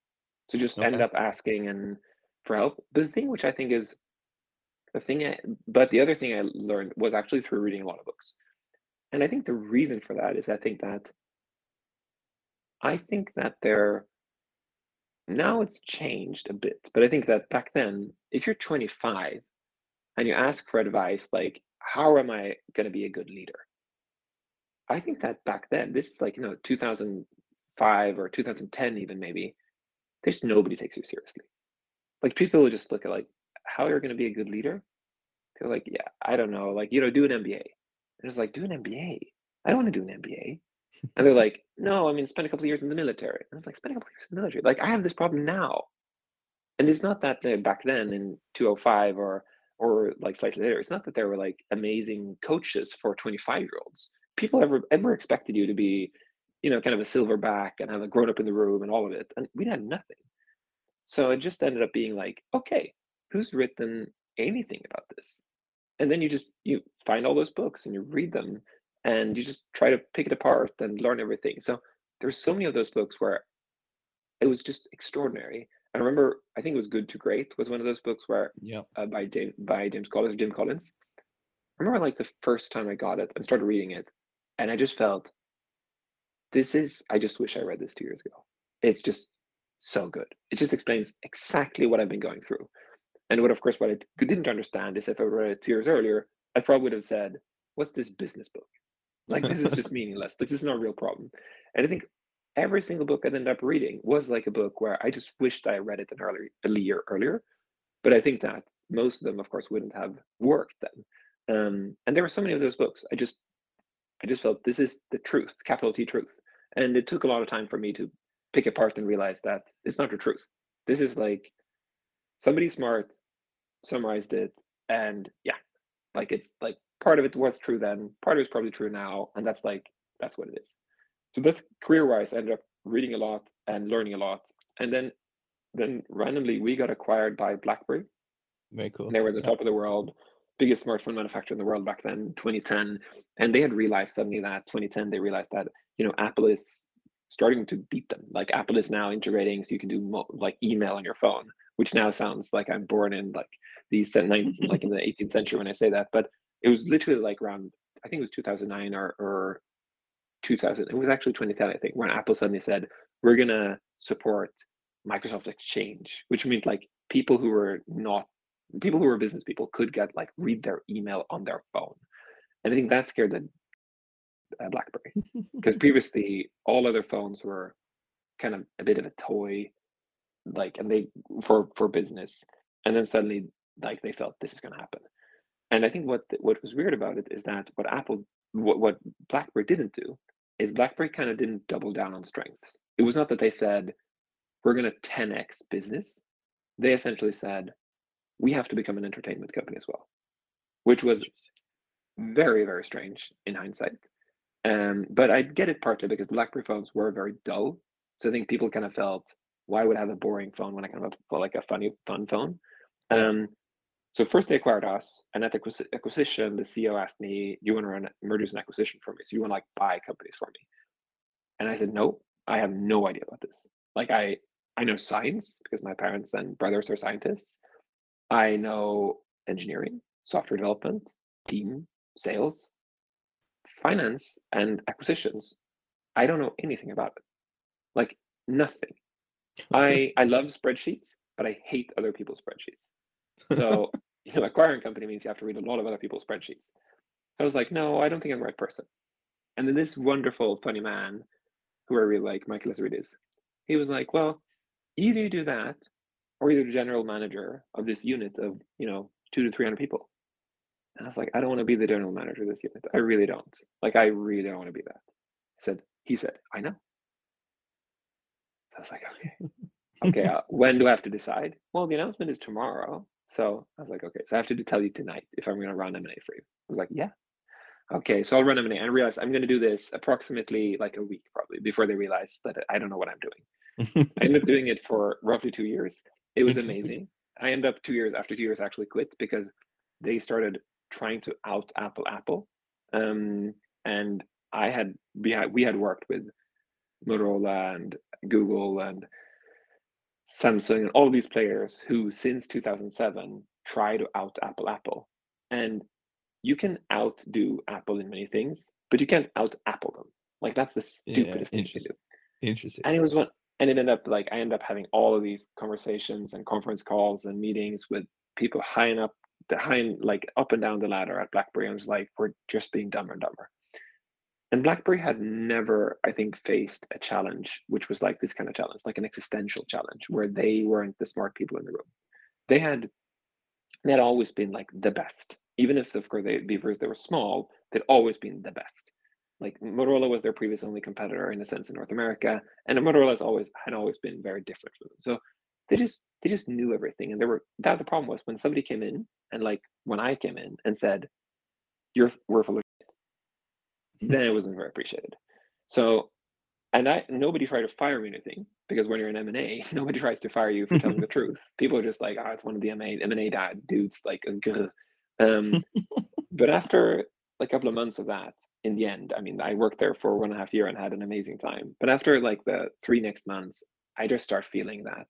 So just okay. ended up asking and for help. But the thing which I think is the thing, I, but the other thing I learned was actually through reading a lot of books. And I think the reason for that is I think that I think that there now it's changed a bit, but I think that back then, if you're 25 and you ask for advice like, how am I going to be a good leader? I think that back then, this is like, you know, 2005 or 2010, even maybe, there's nobody takes you seriously. Like people will just look at like, how you're going to be a good leader? They're like, yeah, I don't know. Like, you know, do an MBA. And it's like, do an MBA. I don't want to do an MBA. and they're like, no, I mean, spend a couple of years in the military. And it's like, spend a couple of years in the military. Like, I have this problem now. And it's not that back then in 205 or or like slightly later, it's not that there were like amazing coaches for 25 year olds people ever ever expected you to be, you know, kind of a silverback and have a grown up in the room and all of it. And we had nothing. So it just ended up being like, okay, who's written anything about this? And then you just you find all those books and you read them and you just try to pick it apart and learn everything. So there's so many of those books where it was just extraordinary. I remember, I think it was Good to Great was one of those books where, yeah, uh, by James by James Collins, Jim Collins. I remember like the first time I got it and started reading it, and I just felt, this is. I just wish I read this two years ago. It's just so good. It just explains exactly what I've been going through. And what, of course, what I didn't understand is if I read it two years earlier, I probably would have said, "What's this business book? Like this is just meaningless. Like this is not a real problem." And I think every single book I ended up reading was like a book where I just wished I read it an earlier a year earlier. But I think that most of them, of course, wouldn't have worked then. Um, and there were so many of those books. I just, I just felt this is the truth, capital T truth. And it took a lot of time for me to pick apart and realize that it's not the truth. This is like somebody smart summarized it, and yeah, like it's like part of it was true then, part of it's probably true now, and that's like that's what it is. So that's career wise. I ended up reading a lot and learning a lot, and then then randomly we got acquired by BlackBerry. Very cool. They were the yeah. top of the world, biggest smartphone manufacturer in the world back then, 2010. And they had realized suddenly that 2010, they realized that, you know, Apple is starting to beat them. Like Apple is now integrating so you can do mo- like email on your phone, which now sounds like I'm born in like the like in the 18th century when I say that. But it was literally like around I think it was 2009 or or 2000. It was actually 2010 I think when Apple suddenly said we're gonna support Microsoft Exchange, which means like people who were not people who were business people could get like read their email on their phone. And I think that scared the uh, BlackBerry because previously all other phones were kind of a bit of a toy, like and they for for business, and then suddenly like they felt this is going to happen. And I think what what was weird about it is that what Apple what what BlackBerry didn't do is BlackBerry kind of didn't double down on strengths. It was not that they said we're going to 10x business. They essentially said we have to become an entertainment company as well, which was very very strange in hindsight. Um, but I get it partly because BlackBerry phones were very dull. So I think people kind of felt, why would I have a boring phone when I can have a, like a funny, fun phone? Um, so first they acquired us, and at the acquisition, the CEO asked me, "You want to run mergers and acquisition for me? So you want to like buy companies for me?" And I said, "No, I have no idea about this. Like I, I know science because my parents and brothers are scientists. I know engineering, software development, team, sales, finance and acquisitions, I don't know anything about it. Like nothing. I I love spreadsheets, but I hate other people's spreadsheets. So, you know, acquiring company means you have to read a lot of other people's spreadsheets. I was like, no, I don't think I'm the right person. And then this wonderful, funny man, who I really like, Michael Lazaridis, he was like, well, either you do that, or you're the general manager of this unit of, you know, two to 300 people. And I was like, I don't want to be the general manager of this unit. I really don't. Like, I really don't want to be that. He said, he said, I know. So I was like, okay. okay, uh, when do I have to decide? Well, the announcement is tomorrow. So I was like, okay, so I have to tell you tonight if I'm going to run M&A for you. I was like, yeah. Okay, so I'll run M&A and realize I'm going to do this approximately like a week probably before they realize that I don't know what I'm doing. I ended up doing it for roughly two years. It was amazing. I ended up two years after two years actually quit because they started trying to out Apple Apple. Um, and I had we had we had worked with Motorola and Google and Samsung and all of these players who since 2007 try to out Apple Apple. And you can outdo Apple in many things, but you can't out Apple them. Like that's the stupidest yeah, thing to do. Interesting. And it was one and it ended up like I ended up having all of these conversations and conference calls and meetings with people high and up behind like up and down the ladder at blackberry i was like we're just being dumber and dumber. And blackberry had never i think faced a challenge which was like this kind of challenge like an existential challenge where they weren't the smart people in the room. They had they had always been like the best. Even if of course they beavers they were small they'd always been the best like motorola was their previous only competitor in a sense in north america and motorola has always had always been very different from them. So they just they just knew everything and there were that the problem was when somebody came in and like when i came in and said you're we're full of shit, then it wasn't very appreciated. So and i nobody tried to fire me or anything because when you're in m&a nobody tries to fire you for telling the truth. People are just like oh it's one of the M&A, M&A dad dudes like um, but after a couple of months of that in the end, I mean, I worked there for one and a half year and had an amazing time. But after like the three next months, I just start feeling that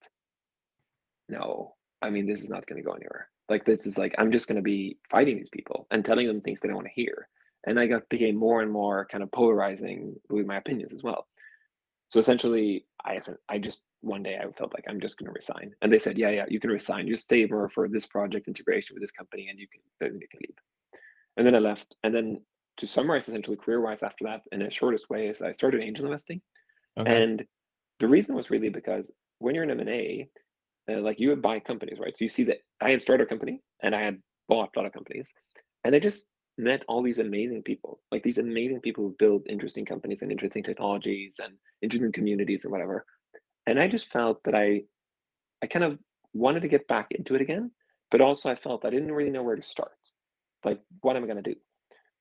no, I mean, this is not going to go anywhere. Like this is like I'm just going to be fighting these people and telling them things they don't want to hear. And I got became more and more kind of polarizing with my opinions as well. So essentially, I I just one day I felt like I'm just going to resign, and they said, yeah, yeah, you can resign. you stay more for this project integration with this company, and you can you can leave. And then I left. And then to summarize, essentially career wise after that, in the shortest way, is I started angel investing, okay. and the reason was really because when you're in M and A, uh, like you would buy companies, right? So you see that I had started a company and I had bought a lot of companies, and I just met all these amazing people, like these amazing people who build interesting companies and interesting technologies and interesting communities and whatever. And I just felt that I, I kind of wanted to get back into it again, but also I felt I didn't really know where to start. Like, what am I going to do?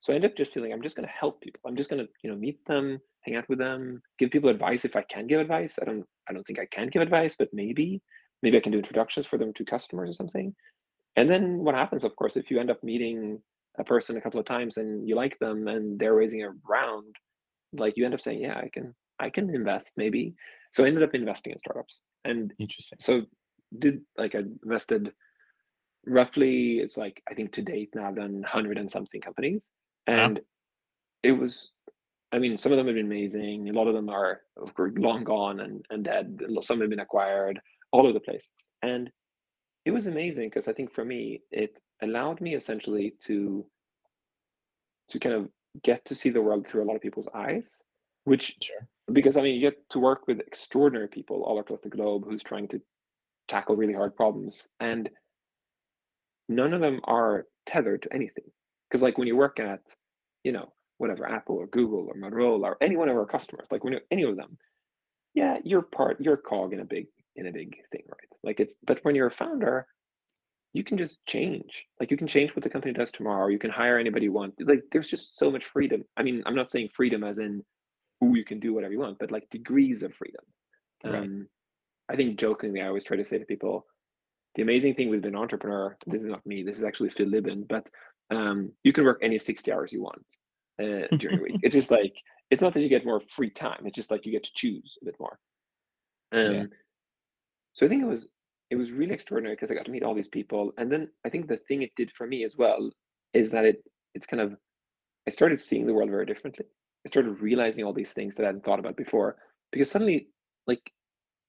So I end up just feeling I'm just going to help people. I'm just going to, you know, meet them, hang out with them, give people advice if I can give advice. I don't, I don't think I can give advice, but maybe, maybe I can do introductions for them to customers or something. And then what happens, of course, if you end up meeting a person a couple of times and you like them and they're raising a round, like you end up saying, yeah, I can, I can invest maybe. So I ended up investing in startups. And interesting. So did like I invested roughly it's like I think to date now I've done hundred and something companies. Uh-huh. And it was I mean, some of them have been amazing. A lot of them are of course, long gone and, and dead. Some have been acquired all over the place. And it was amazing because I think for me, it allowed me essentially to to kind of get to see the world through a lot of people's eyes, which sure. because I mean you get to work with extraordinary people all across the globe who's trying to tackle really hard problems. And none of them are tethered to anything. Because like when you work at, you know, whatever, Apple or Google or Motorola or any one of our customers, like when you any of them, yeah, you're part, you're a cog in a big in a big thing, right? Like it's, but when you're a founder, you can just change. Like you can change what the company does tomorrow. You can hire anybody you want. Like there's just so much freedom. I mean, I'm not saying freedom as in, oh, you can do whatever you want, but like degrees of freedom. Right. Um, I think jokingly, I always try to say to people, the amazing thing with being an entrepreneur, this is not me, this is actually Phil Libin, but um, you can work any 60 hours you want uh, during the week. It's just like, it's not that you get more free time. It's just like you get to choose a bit more. Um, yeah. So I think it was it was really extraordinary because I got to meet all these people. And then I think the thing it did for me as well is that it it's kind of I started seeing the world very differently. I started realizing all these things that I hadn't thought about before because suddenly like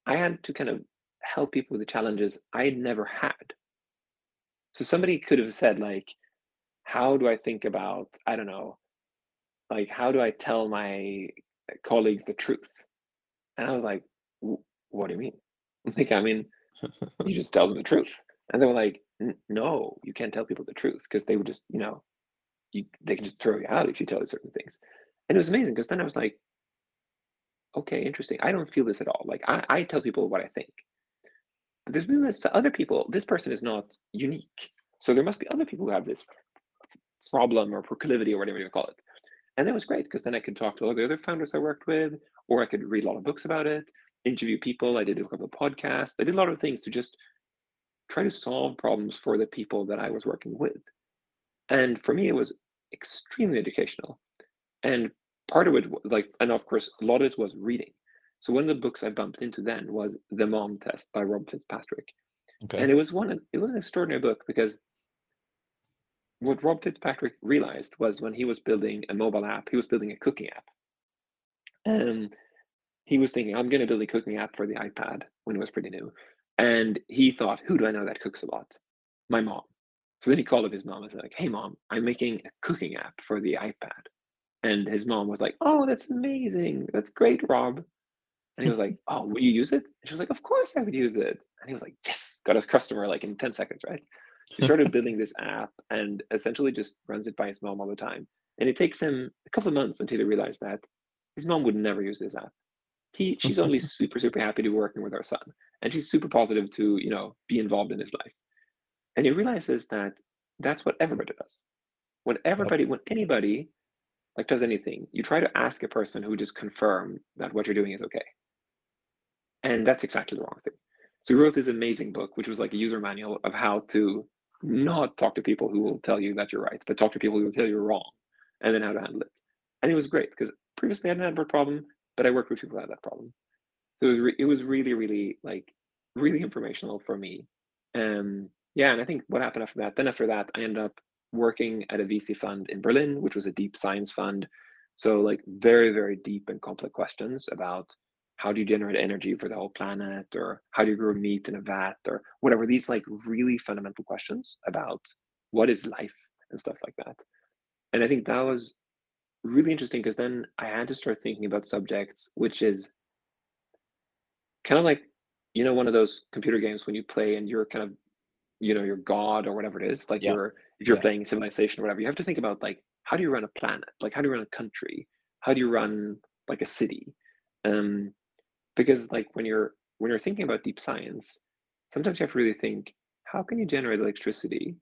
I had to kind of help people with the challenges I had never had. So somebody could have said like, how do I think about, I don't know, like how do I tell my colleagues the truth? And I was like, what do you mean? Like, I mean, you just tell them the truth. And they were like, no, you can't tell people the truth because they would just, you know, you, they can just throw you out if you tell them certain things. And it was amazing because then I was like, okay, interesting. I don't feel this at all. Like I, I tell people what I think. There's been other people, this person is not unique. So there must be other people who have this problem or proclivity or whatever you call it. And that was great because then I could talk to all the other founders I worked with, or I could read a lot of books about it, interview people. I did a couple of podcasts. I did a lot of things to just try to solve problems for the people that I was working with. And for me, it was extremely educational. And part of it, like, and of course, a lot of it was reading. So one of the books I bumped into then was The Mom Test by Rob Fitzpatrick. Okay. And it was one, it was an extraordinary book because what Rob Fitzpatrick realized was when he was building a mobile app, he was building a cooking app. And he was thinking, I'm going to build a cooking app for the iPad when it was pretty new. And he thought, who do I know that cooks a lot? My mom. So then he called up his mom and said, like, hey, mom, I'm making a cooking app for the iPad. And his mom was like, oh, that's amazing. That's great, Rob. And he was like, oh, will you use it? And she was like, of course I would use it. And he was like, yes, got his customer like in 10 seconds, right? He started building this app and essentially just runs it by his mom all the time. And it takes him a couple of months until he realized that his mom would never use this app. He she's only super super happy to be working with our son and she's super positive to you know be involved in his life. And he realizes that that's what everybody does. When everybody when anybody like does anything you try to ask a person who just confirm that what you're doing is okay. And that's exactly the wrong thing. So he wrote this amazing book which was like a user manual of how to not talk to people who will tell you that you're right but talk to people who will tell you you're wrong and then how to handle it and it was great because previously I didn't have a problem, but I worked with people who had that problem. So it was re- it was really really like really informational for me. Um, yeah, and I think what happened after that, then after that, I ended up working at a VC fund in Berlin, which was a deep science fund. So like very very deep and complex questions about how do you generate energy for the whole planet or how do you grow meat in a vat or whatever these like really fundamental questions about what is life and stuff like that and i think that was really interesting because then i had to start thinking about subjects which is kind of like you know one of those computer games when you play and you're kind of you know your god or whatever it is like yeah. you're if you're yeah. playing civilization or whatever you have to think about like how do you run a planet like how do you run a country how do you run like a city um because like when you're when you're thinking about deep science sometimes you have to really think how can you generate electricity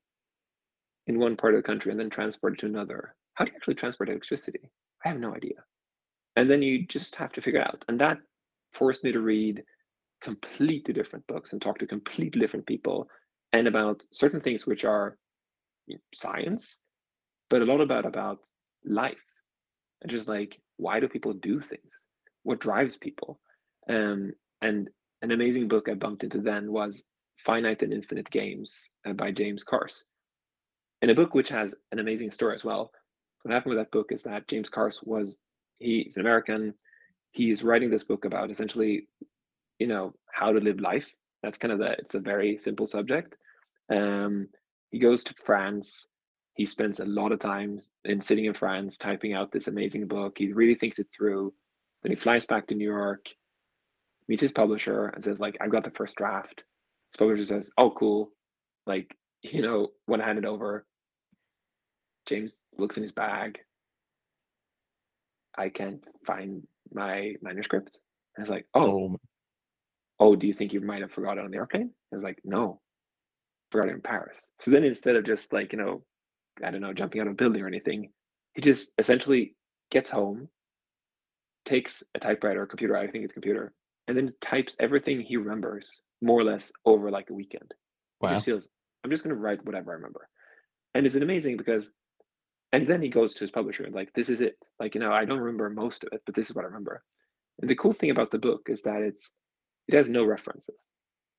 in one part of the country and then transport it to another? How do you actually transport electricity? I have no idea. And then you just have to figure out. And that forced me to read completely different books and talk to completely different people and about certain things which are science but a lot about about life. And just like why do people do things? What drives people um, and an amazing book I bumped into then was Finite and Infinite Games uh, by James Carse. In a book which has an amazing story as well. What happened with that book is that James Carse was he's an American. He's writing this book about essentially, you know, how to live life. That's kind of the it's a very simple subject. Um, he goes to France. He spends a lot of time in sitting in France typing out this amazing book. He really thinks it through. Then he flies back to New York meets his publisher and says like i've got the first draft. His publisher says oh cool. Like you know when i hand it over james looks in his bag. I can't find my manuscript. And it's like oh, oh oh do you think you might have forgot it on the airplane? I was like no. Forgot it in paris. So then instead of just like you know i don't know jumping out of a building or anything he just essentially gets home takes a typewriter or computer i think it's computer and then types everything he remembers more or less over like a weekend. Wow. It just feels I'm just gonna write whatever I remember. And it's amazing because and then he goes to his publisher and like this is it. Like, you know, I don't remember most of it, but this is what I remember. And the cool thing about the book is that it's it has no references.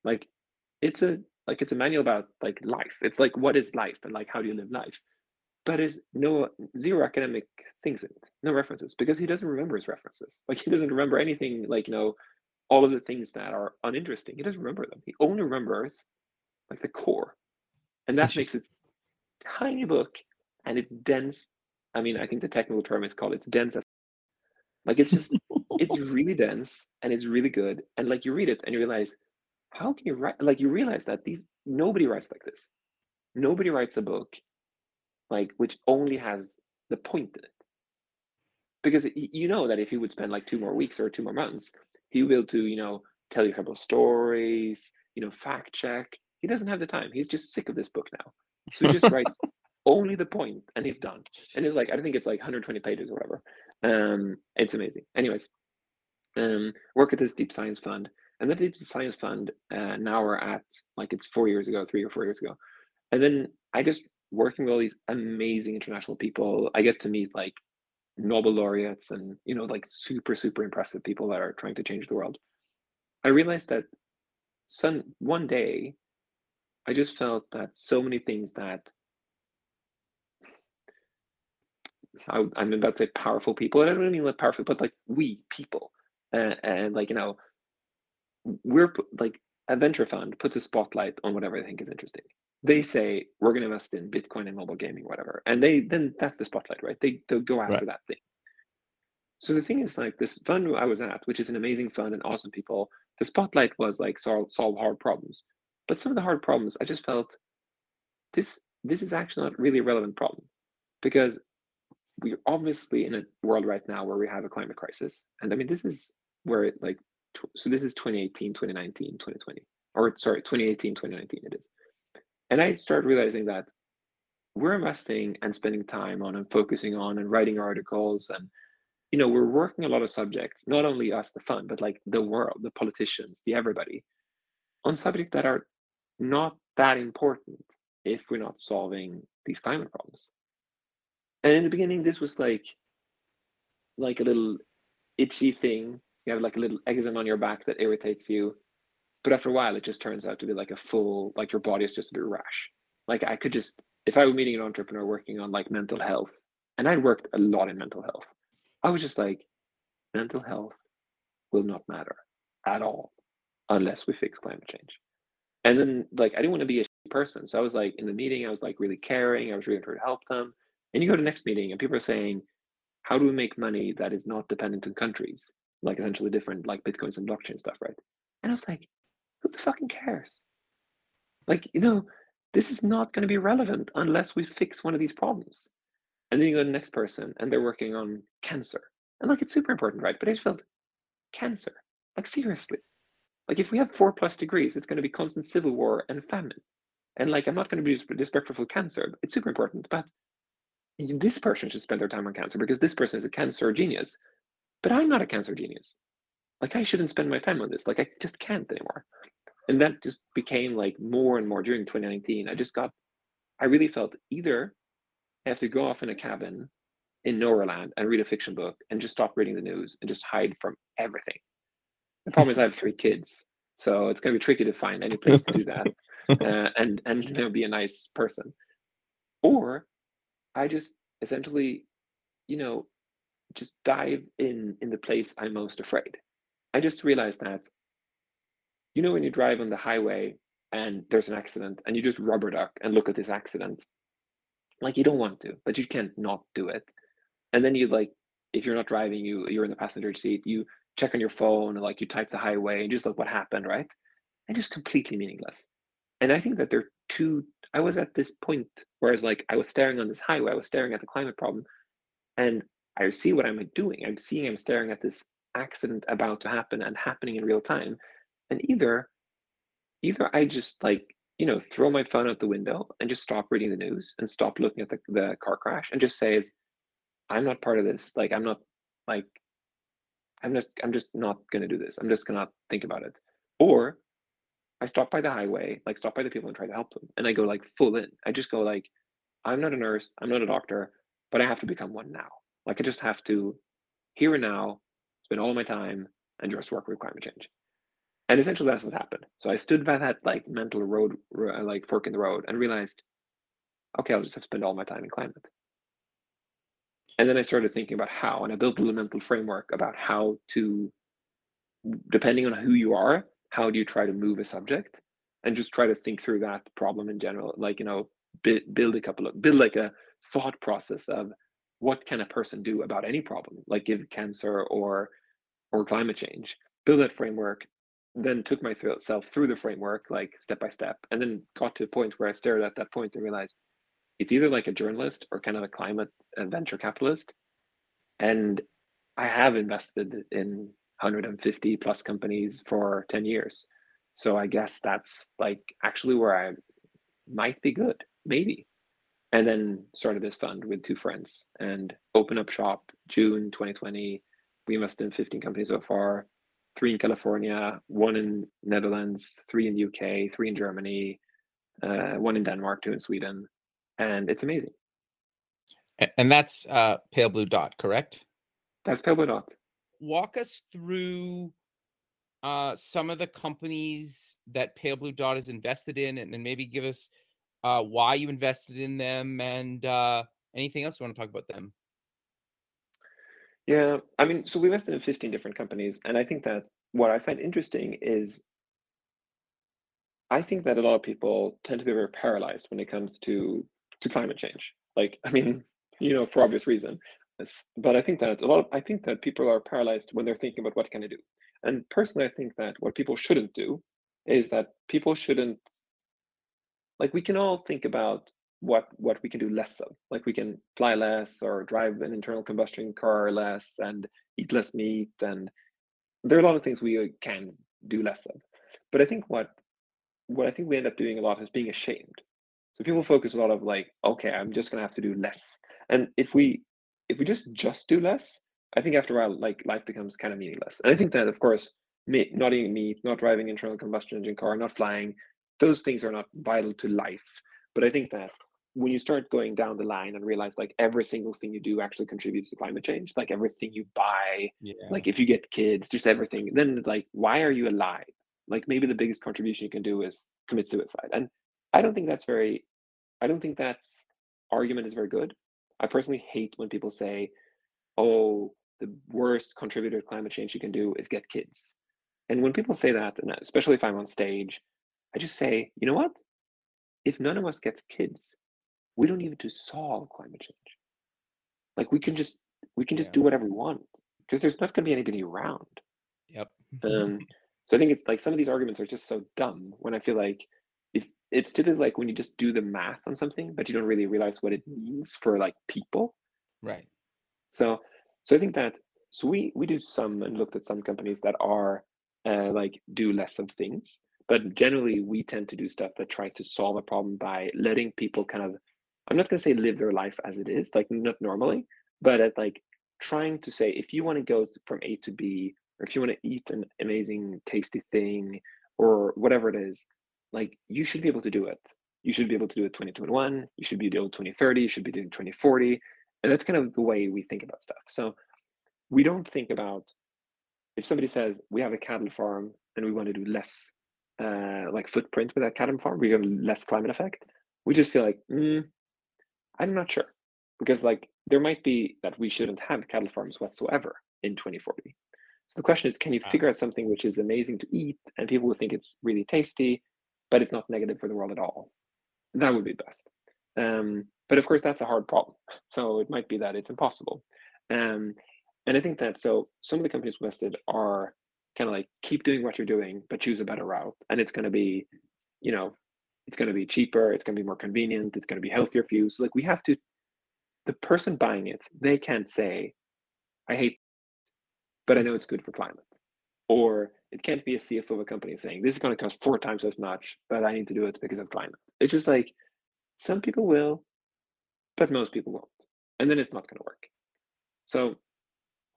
Like it's a like it's a manual about like life. It's like what is life and like how do you live life. But is no zero academic things in it, no references, because he doesn't remember his references. Like he doesn't remember anything like you know all of the things that are uninteresting. He doesn't remember them. He only remembers like the core. And that makes it tiny book and it's dense. I mean, I think the technical term is called it's dense. Like it's just it's really dense and it's really good. And like you read it and you realize, how can you write like you realize that these nobody writes like this. Nobody writes a book like which only has the point in it. Because you know that if you would spend like two more weeks or two more months he will to, you know, tell you a couple of stories, you know, fact check. He doesn't have the time. He's just sick of this book now. So he just writes only the point and he's done. And it's like, I think it's like 120 pages or whatever. Um, it's amazing. Anyways, um, work at this deep science fund. And the deep science fund, uh, now we're at like it's four years ago, three or four years ago. And then I just working with all these amazing international people. I get to meet like Nobel laureates and you know like super super impressive people that are trying to change the world. I realized that some one day I just felt that so many things that I, am about to say powerful people. I don't mean like powerful, but like we people, uh, and like you know, we're like a venture fund puts a spotlight on whatever they think is interesting they say we're going to invest in bitcoin and mobile gaming whatever and they then that's the spotlight right? They, they go after right. that thing. So the thing is like this fund i was at which is an amazing fund and awesome people the spotlight was like solve, solve hard problems. But some of the hard problems i just felt this this is actually not really a relevant problem because we're obviously in a world right now where we have a climate crisis. And i mean this is where it like so this is 2018 2019 2020 or sorry 2018 2019 it is and I started realizing that we're investing and spending time on and focusing on and writing articles and you know we're working a lot of subjects not only us the fund but like the world the politicians the everybody on subjects that are not that important if we're not solving these climate problems and in the beginning this was like like a little itchy thing. You have like a little eczema on your back that irritates you. But after a while, it just turns out to be like a full, like your body is just a bit rash. Like I could just, if I were meeting an entrepreneur working on like mental health, and I'd worked a lot in mental health, I was just like, mental health will not matter at all unless we fix climate change. And then like I didn't want to be a person. So I was like in the meeting, I was like really caring. I was really trying to help them. And you go to the next meeting and people are saying, how do we make money that is not dependent on countries? Like essentially different like Bitcoins and blockchain stuff, right? And I was like, who the fucking cares? Like, you know, this is not going to be relevant unless we fix one of these problems. And then you go to the next person and they're working on cancer. And like it's super important, right? But I just felt cancer. Like seriously. Like if we have four plus degrees, it's going to be constant civil war and famine. And like I'm not going to be disrespectful for cancer. It's super important, but this person should spend their time on cancer because this person is a cancer genius. But I'm not a cancer genius. Like I shouldn't spend my time on this. Like I just can't anymore. And that just became like more and more during 2019. I just got, I really felt either I have to go off in a cabin in Nowhereland and read a fiction book and just stop reading the news and just hide from everything. The problem is I have three kids, so it's going to be tricky to find any place to do that uh, and and you know be a nice person. Or I just essentially, you know, just dive in in the place I'm most afraid. I just realized that, you know, when you drive on the highway and there's an accident and you just rubber duck and look at this accident, like you don't want to, but you can't not do it. And then you like, if you're not driving, you you're in the passenger seat, you check on your phone, like you type the highway and just look what happened, right? And just completely meaningless. And I think that there are two I was at this point where I was like, I was staring on this highway, I was staring at the climate problem, and I see what I'm doing. I'm seeing I'm staring at this accident about to happen and happening in real time. And either either I just like, you know, throw my phone out the window and just stop reading the news and stop looking at the, the car crash and just say I'm not part of this. Like I'm not like I'm just I'm just not gonna do this. I'm just gonna think about it. Or I stop by the highway, like stop by the people and try to help them. And I go like full in. I just go like, I'm not a nurse, I'm not a doctor, but I have to become one now. Like I just have to here and now spend all my time and just work with climate change. And essentially that's what happened. So I stood by that like mental road, uh, like fork in the road and realized, okay, I'll just have to spend all my time in climate. And then I started thinking about how, and I built a mental framework about how to, depending on who you are, how do you try to move a subject and just try to think through that problem in general like you know build a couple of build like a thought process of what can a person do about any problem like give cancer or or climate change build that framework then took myself through the framework like step by step and then got to a point where i stared at that point and realized it's either like a journalist or kind of a climate venture capitalist and i have invested in 150 plus companies for 10 years. So I guess that's like actually where I might be good, maybe. And then started this fund with two friends and open up shop June 2020. We invested in 15 companies so far, three in California, one in Netherlands, three in UK, three in Germany, uh, one in Denmark, two in Sweden. And it's amazing. And that's uh, Pale Blue Dot, correct? That's Pale Blue Dot walk us through uh, some of the companies that Pale Blue Dot is invested in, and, and maybe give us uh, why you invested in them and uh, anything else you want to talk about them. Yeah, I mean, so we invested in 15 different companies, and I think that what I find interesting is I think that a lot of people tend to be very paralyzed when it comes to to climate change. Like, I mean, you know, for obvious reason but I think that a lot of, I think that people are paralyzed when they're thinking about what can I do. And personally, I think that what people shouldn't do is that people shouldn't like we can all think about what what we can do less of. Like we can fly less or drive an internal combustion car less and eat less meat and there are a lot of things we uh, can do less of. But I think what what I think we end up doing a lot is being ashamed. So people focus a lot of like, okay, I'm just gonna have to do less. And if we if we just just do less, I think after a while, like life becomes kind of meaningless. And I think that, of course, me, not eating meat, not driving internal combustion engine car, not flying, those things are not vital to life. But I think that when you start going down the line and realize like every single thing you do actually contributes to climate change, like everything you buy, yeah. like if you get kids, just everything, then like why are you alive? Like maybe the biggest contribution you can do is commit suicide. And I don't think that's very I don't think that's argument is very good. I personally hate when people say, "Oh, the worst contributor to climate change you can do is get kids." And when people say that, and especially if I'm on stage, I just say, you know what? If none of us gets kids, we don't need to solve climate change. Like we can just we can just yeah. do whatever we want because there's not going to be anybody around. Yep. um, so I think it's like some of these arguments are just so dumb when I feel like if it's typically like when you just do the math on something, but you don't really realize what it means for like people. Right. So so I think that so we we do some and looked at some companies that are uh, like do less of things, but generally we tend to do stuff that tries to solve a problem by letting people kind of I'm not going to say live their life as it is, like not normally, but at like trying to say if you want to go from A to B, or if you want to eat an amazing, tasty thing, or whatever it is, like you should be able to do it. You should be able to do it 2021. You should be able 2030. You should be doing 2040, and that's kind of the way we think about stuff. So we don't think about if somebody says we have a cattle farm and we want to do less uh, like footprint with that cattle farm, we have less climate effect. We just feel like mm, I'm not sure because like there might be that we shouldn't have cattle farms whatsoever in 2040. So the question is, can you figure out something which is amazing to eat and people will think it's really tasty, but it's not negative for the world at all? That would be best. Um, but of course, that's a hard problem. So it might be that it's impossible. Um, and I think that so some of the companies listed are kind of like keep doing what you're doing, but choose a better route. And it's going to be, you know, it's going to be cheaper it's going to be more convenient it's going to be healthier for you. So like we have to the person buying it they can't say i hate but i know it's good for climate. Or it can't be a cfo of a company saying this is going to cost four times as much but i need to do it because of climate. It's just like some people will but most people won't. And then it's not going to work. So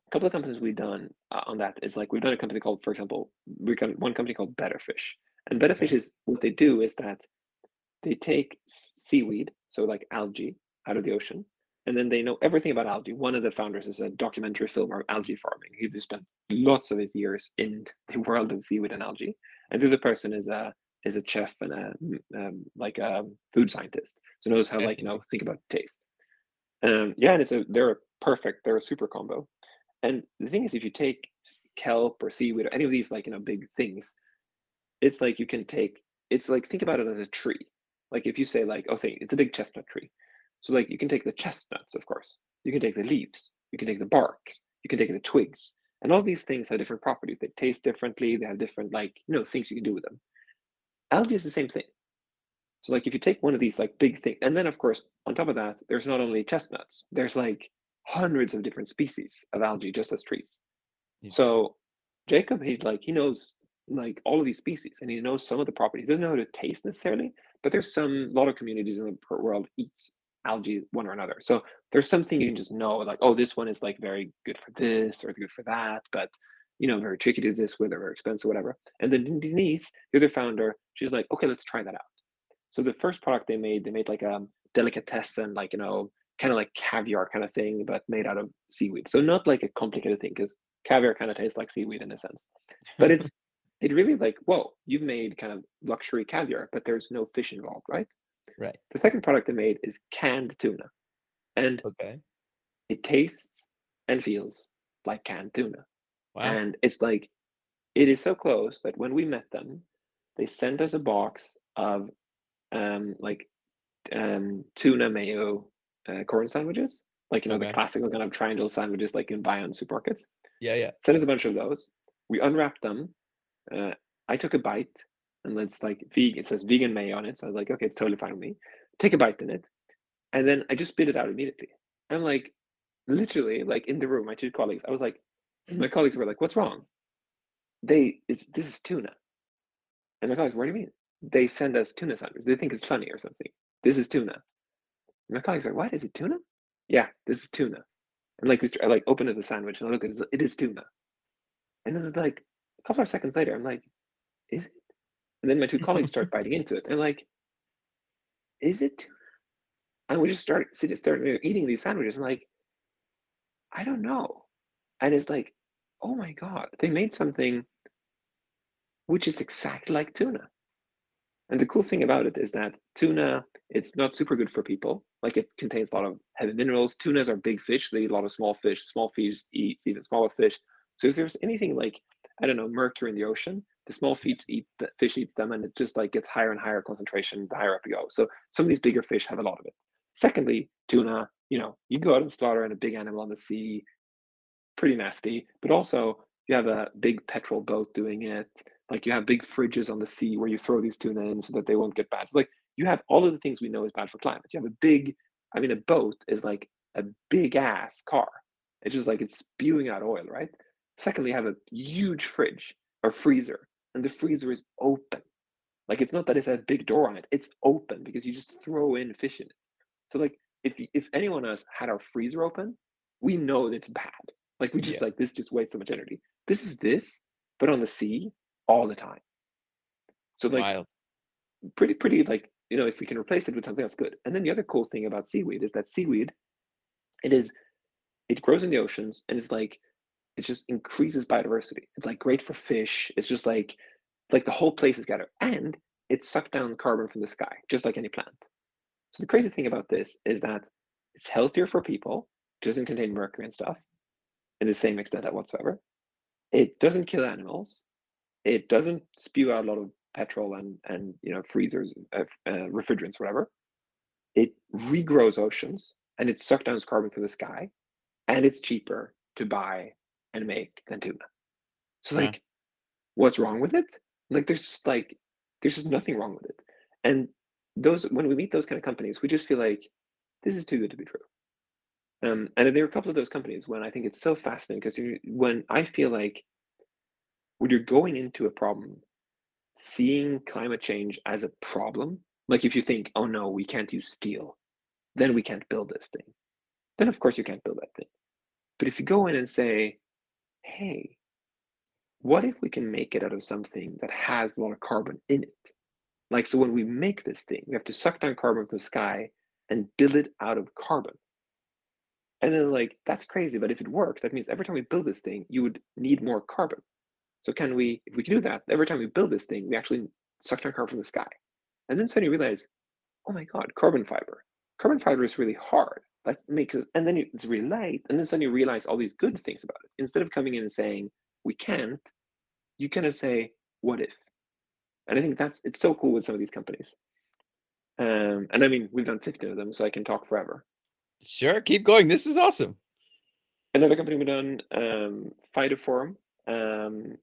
a couple of companies we've done uh, on that is like we've done a company called for example we got one company called BettaFish and BettaFish is what they do is that they take seaweed, so like algae, out of the ocean, and then they know everything about algae. One of the founders is a documentary filmer of algae farming. He spent lots of his years in the world of seaweed and algae. And the other person is a is a chef and a um, like a food scientist, so knows how like you know think about taste. Um, yeah, and it's a they're a perfect, they're a super combo. And the thing is, if you take kelp or seaweed or any of these like you know big things, it's like you can take it's like think about it as a tree like if you say like, oh, think it's a big chestnut tree. So like you can take the chestnuts, of course. You can take the leaves. You can take the barks. You can take the twigs. And all these things have different properties. They taste differently. They have different like you know things you can do with them. Algae is the same thing. So like if you take one of these like big things, and then of course on top of that, there's not only chestnuts. There's like hundreds of different species of algae just as trees. Yes. So Jacob, he like he knows like all of these species and he knows some of the properties. He doesn't know how to taste necessarily, but there's some a lot of communities in the world eats algae one or another. So there's something you can just know, like, oh, this one is like very good for this or good for that, but you know, very tricky to do this with or very expensive, whatever. And then Deniz, the other founder, she's like, okay, let's try that out. So the first product they made, they made like a delicatessen, like you know, kind of like caviar kind of thing, but made out of seaweed. So not like a complicated thing because caviar kind of tastes like seaweed in a sense, but it's it really like, whoa, you've made kind of luxury caviar, but there's no fish involved, right? Right. The second product they made is canned tuna. And okay. it tastes and feels like canned tuna. Wow. And it's like, it is so close that when we met them, they sent us a box of um like um tuna mayo uh, corn sandwiches, like you know okay. the classical kind of triangle sandwiches like you can buy on supermarkets. Yeah, yeah. Sent us a bunch of those. We unwrapped them uh, I took a bite and it's like vegan. It says vegan mayo on it. So I was like, okay, it's totally fine with me. Take a bite in it. And then I just spit it out immediately. I'm like, literally, like in the room, my two colleagues, I was like, my colleagues were like, what's wrong? They, it's, this is tuna. And my colleagues, what do you mean? They send us tuna sandwiches. They think it's funny or something. This is tuna. My colleagues like, what? Is it tuna? Yeah, this is tuna. And like, we start, I like open up the sandwich and I look at it, it is tuna. And then like, a couple of seconds later, I'm like, is it? And then my two colleagues start biting into it. They're like, is it tuna? And we just started started eating these sandwiches and like, I don't know. And it's like, oh my God, they made something which is exactly like tuna. And the cool thing about it is that tuna, it's not super good for people. Like it contains a lot of heavy minerals. Tunas are big fish. They eat a lot of small fish. Small fish eat even smaller fish. So if there's anything like, I don't know, mercury in the ocean, the small fish eat the fish eats them and it just like gets higher and higher concentration the higher up you go. So some of these bigger fish have a lot of it. Secondly, tuna, you know, you go out and slaughter a big animal on the sea, pretty nasty, but also you have a big petrol boat doing it like you have big fridges on the sea where you throw these tuna in so that they won't get bad. So like you have all of the things we know is bad for climate. You have a big, I mean, a boat is like a big ass car. It's just like it's spewing out oil, right? Secondly, you have a huge fridge or freezer, and the freezer is open. Like it's not that it's a big door on it; it's open because you just throw in fish in it. So like if if anyone else had our freezer open, we know that it's bad. Like we just yeah. like this just wastes so much energy. This is this, but on the sea, all the time. So like Wild. pretty pretty like you know if we can replace it with something else good. And then the other cool thing about seaweed is that seaweed it is it grows in the oceans and it's like it just increases biodiversity. It's like great for fish. It's just like like the whole place is better and it sucked down carbon from the sky just like any plant. So the crazy thing about this is that it's healthier for people, doesn't contain mercury and stuff in the same extent that whatsoever. It doesn't kill animals it doesn't spew out a lot of petrol and and you know freezers, uh, uh, refrigerants, whatever. It regrows oceans and it sucks down carbon through the sky, and it's cheaper to buy and make than tuna. So yeah. like, what's wrong with it? Like, there's just like, there's just nothing wrong with it. And those when we meet those kind of companies, we just feel like this is too good to be true. Um, and there are a couple of those companies when I think it's so fascinating because when I feel like when you're going into a problem, seeing climate change as a problem, like if you think, oh no, we can't use steel, then we can't build this thing, then of course you can't build that thing. But if you go in and say, hey, what if we can make it out of something that has a lot of carbon in it? Like, so when we make this thing, we have to suck down carbon from the sky and build it out of carbon. And then, like, that's crazy. But if it works, that means every time we build this thing, you would need more carbon. So can we, if we can do that, every time we build this thing, we actually suck down carbon from the sky. And then suddenly you realize, oh my God, carbon fiber. Carbon fiber is really hard. That makes it, and then it's really light. And then suddenly you realize all these good things about it. Instead of coming in and saying, we can't, you kind of say, what if? And I think that's, it's so cool with some of these companies. Um, and I mean, we've done 15 of them, so I can talk forever. Sure, keep going. This is awesome. Another company we've done, um, Phytoform, um,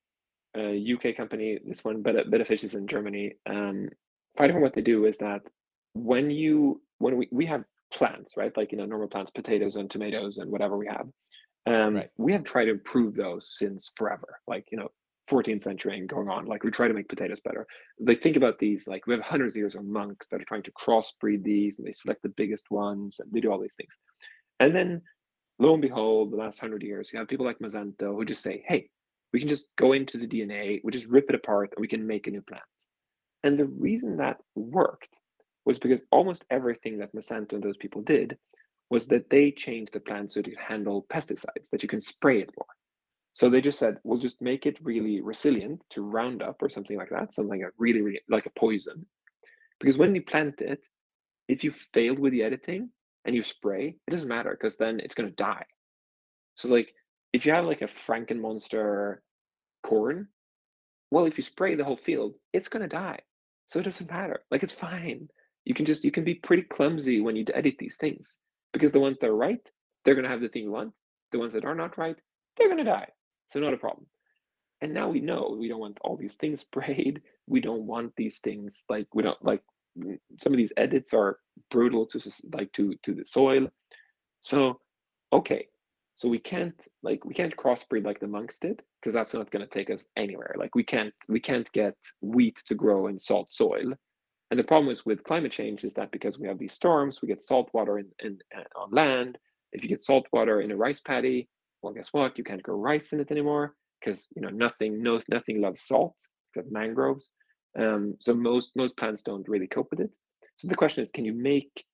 a UK company. This one, BettaFish is in Germany. Um, Phytoform, what they do is that when you when we we have plants, right? Like you know normal plants, potatoes and tomatoes and whatever we have. Um, right. We have tried to improve those since forever. Like you know 14th century and going on. Like we try to make potatoes better. They think about these like we have hundreds of years of monks that are trying to crossbreed these, and they select the biggest ones, and they do all these things. And then, lo and behold, the last hundred years, you have people like Monsanto who just say, "Hey, we can just go into the DNA, we just rip it apart, and we can make a new plant. And the reason that worked was because almost everything that Monsanto and those people did was that they changed the plant so it could handle pesticides, that you can spray it more. So they just said, we'll just make it really resilient to Roundup or something like that, something like really, really like a poison. Because when you plant it, if you failed with the editing and you spray, it doesn't matter because then it's going to die. So like if you have like a Frankenmonster corn, well, if you spray the whole field, it's gonna die. So it doesn't matter. Like it's fine. You can just you can be pretty clumsy when you edit these things because the ones that are right, they're gonna have the thing you want. The ones that are not right, they're gonna die. So not a problem. And now we know we don't want all these things sprayed. We don't want these things like we don't like some of these edits are brutal to like to to the soil. So okay, so we can't like we can't crossbreed like the monks did because that's not going to take us anywhere. Like we can't we can't get wheat to grow in salt soil. And the problem is with climate change is that because we have these storms, we get salt water in, in uh, on land. If you get salt water in a rice paddy, well, guess what? You can't grow rice in it anymore because you know nothing no nothing loves salt except mangroves. Um, so most most plants don't really cope with it. So the question is, can you make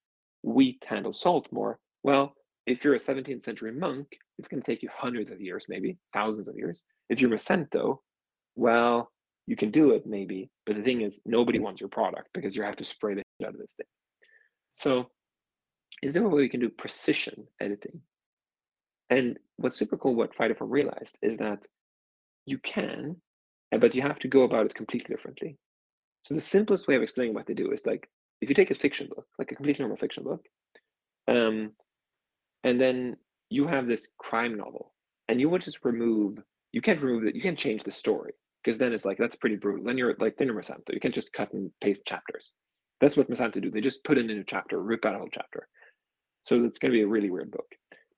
wheat handle salt more. Well, if you're a 17th century monk, it's going to take you hundreds of years, maybe thousands of years. If you're Monsanto, well, you can do it maybe, but the thing is, nobody wants your product because you have to spray the shit out of this thing. So, is there a way we can do precision editing? And what's super cool, what Phytoform realized is that you can, but you have to go about it completely differently. So the simplest way of explaining what they do is like if you take a fiction book, like a completely normal fiction book, um, and then you have this crime novel, and you would just remove, you can't remove it, you can't change the story because then it's like that's pretty brutal. Then you're like then you're Monsanto. You can't just cut and paste chapters. That's what Monsanto do. They just put in a new chapter, rip out a whole chapter. So it's going to be a really weird book.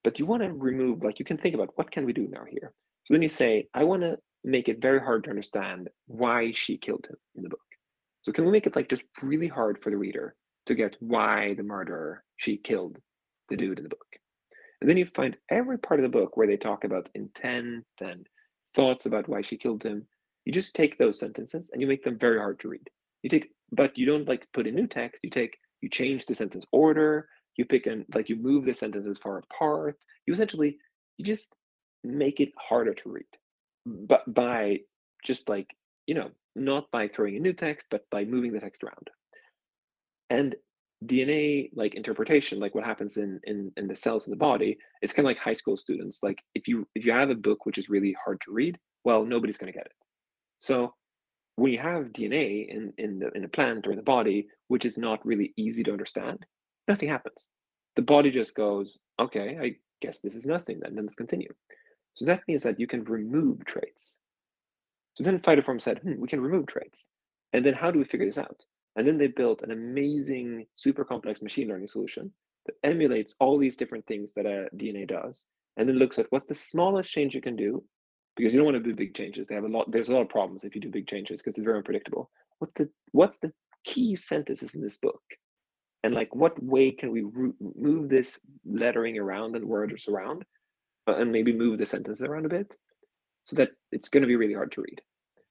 But you want to remove, like, you can think about what can we do now here. So then you say, I want to make it very hard to understand why she killed him in the book. So can we make it like just really hard for the reader to get why the murderer she killed the dude in the book? And then you find every part of the book where they talk about intent and thoughts about why she killed him. You just take those sentences and you make them very hard to read. You take, but you don't like put in new text. You take, you change the sentence order. You pick and like you move the sentences far apart. You essentially, you just make it harder to read, but by just like you know, not by throwing in new text, but by moving the text around. And DNA like interpretation, like what happens in in in the cells in the body, it's kind of like high school students. Like if you if you have a book which is really hard to read, well, nobody's going to get it. So when you have DNA in in the in a plant or in the body, which is not really easy to understand, nothing happens. The body just goes, okay, I guess this is nothing. Then, then let's continue. So that means that you can remove traits. So then Phytoform said, hmm, we can remove traits. And then how do we figure this out? And then they built an amazing, super complex machine learning solution that emulates all these different things that a DNA does, and then looks at what's the smallest change you can do, because you don't want to do big changes. They have a lot. There's a lot of problems if you do big changes because it's very unpredictable. What the what's the key sentences in this book, and like what way can we move this lettering around and words around, uh, and maybe move the sentence around a bit, so that it's going to be really hard to read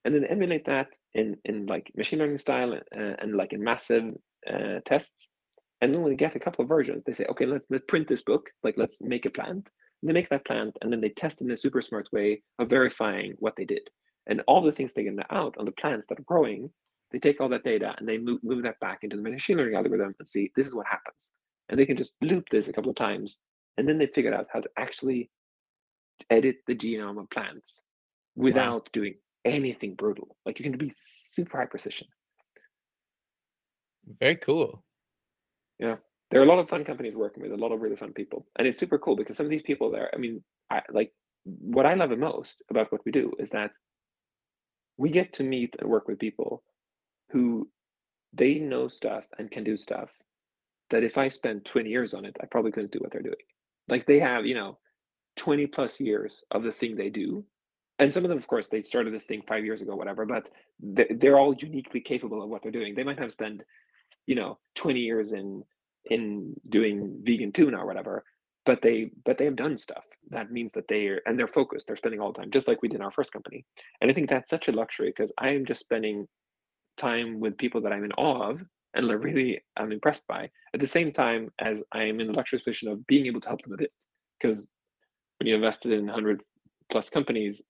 and then emulate that in in like machine learning style uh, and like in massive uh, tests and then when we get a couple of versions they say okay let's let's print this book like let's make a plant. And they make that plant and then they test in a super smart way of verifying what they did. And all the things they get out on the plants that are growing they take all that data and they move, move that back into the machine learning algorithm and see this is what happens. And they can just loop this a couple of times and then they figured out how to actually edit the genome of plants without wow. doing anything brutal. Like you can be super high precision. Very cool. Yeah. There are a lot of fun companies working with a lot of really fun people. And it's super cool because some of these people there, I mean, I like what I love the most about what we do is that we get to meet and work with people who they know stuff and can do stuff that if I spent 20 years on it, I probably couldn't do what they're doing. Like they have, you know, 20 plus years of the thing they do. And some of them, of course, they started this thing five years ago, whatever, but they're all uniquely capable of what they're doing. They might have spent, you know, 20 years in in doing vegan tuna or whatever, but they but they have done stuff. That means that they are and they're focused, they're spending all the time, just like we did in our first company. And I think that's such a luxury because I am just spending time with people that I'm in awe of and really I'm impressed by at the same time as I am in the luxurious position of being able to help them a bit. Because when you invested in 100 plus companies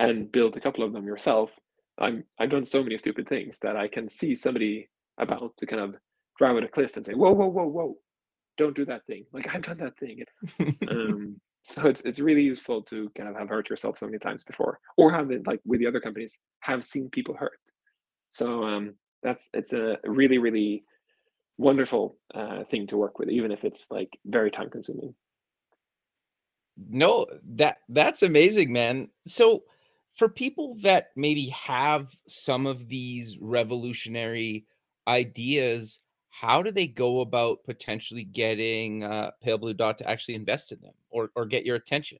and build a couple of them yourself, I'm I've done so many stupid things that I can see somebody about to kind of drive at a cliff and say, whoa, whoa, whoa, whoa, don't do that thing. Like I've done that thing. um, so it's it's really useful to kind of have hurt yourself so many times before, or have it like with the other companies have seen people hurt. So um, that's it's a really really wonderful uh, thing to work with, even if it's like very time consuming. No, that that's amazing, man. So for people that maybe have some of these revolutionary ideas, how do they go about potentially getting uh, Pale Blue Dot to actually invest in them or or get your attention?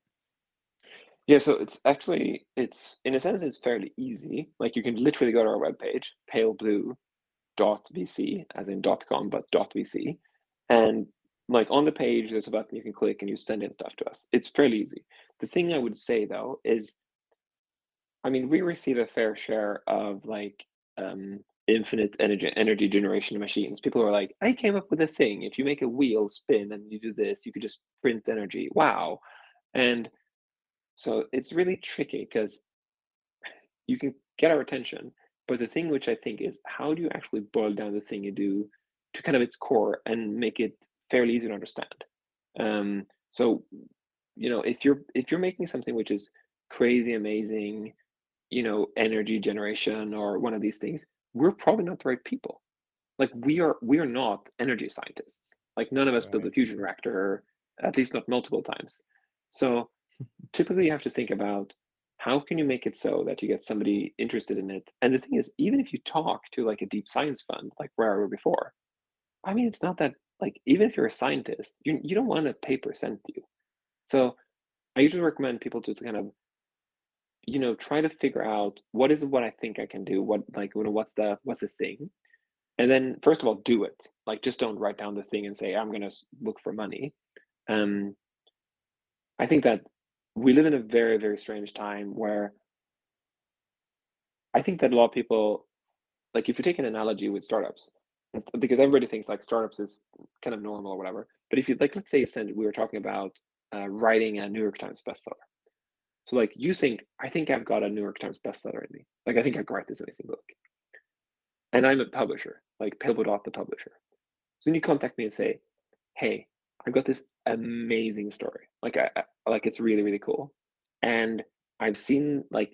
Yeah, so it's actually it's in a sense it's fairly easy. Like you can literally go to our webpage, paleblue.vc, as in dot .com, but dot .vc, and like on the page, there's a button you can click and you send in stuff to us. It's fairly easy. The thing I would say though is, I mean, we receive a fair share of like um, infinite energy energy generation machines. People are like, I came up with a thing. If you make a wheel spin and you do this, you could just print energy. Wow. And so it's really tricky because you can get our attention, but the thing which I think is how do you actually boil down the thing you do to kind of its core and make it fairly easy to understand? Um, so you know, if you're if you're making something which is crazy amazing, you know, energy generation or one of these things, we're probably not the right people. Like we are we are not energy scientists. Like none of us right. built a fusion reactor, at least not multiple times. So typically you have to think about how can you make it so that you get somebody interested in it and the thing is even if you talk to like a deep science fund like where i were before i mean it's not that like even if you're a scientist you, you don't want a paper sent to you so i usually recommend people to kind of you know try to figure out what is what i think i can do what like you know what's the what's the thing and then first of all do it. Like just don't write down the thing and say i'm going to look for money. Um i think that we live in a very very strange time where i think that a lot of people like if you take an analogy with startups because everybody thinks like startups is kind of normal or whatever but if you like let's say we were talking about uh, writing a new york times bestseller so like you think i think i've got a new york times bestseller in me like i think i could write this amazing book and i'm a publisher like Pillbot the publisher so when you contact me and say hey I've got this amazing story. Like I, I like it's really really cool, and I've seen like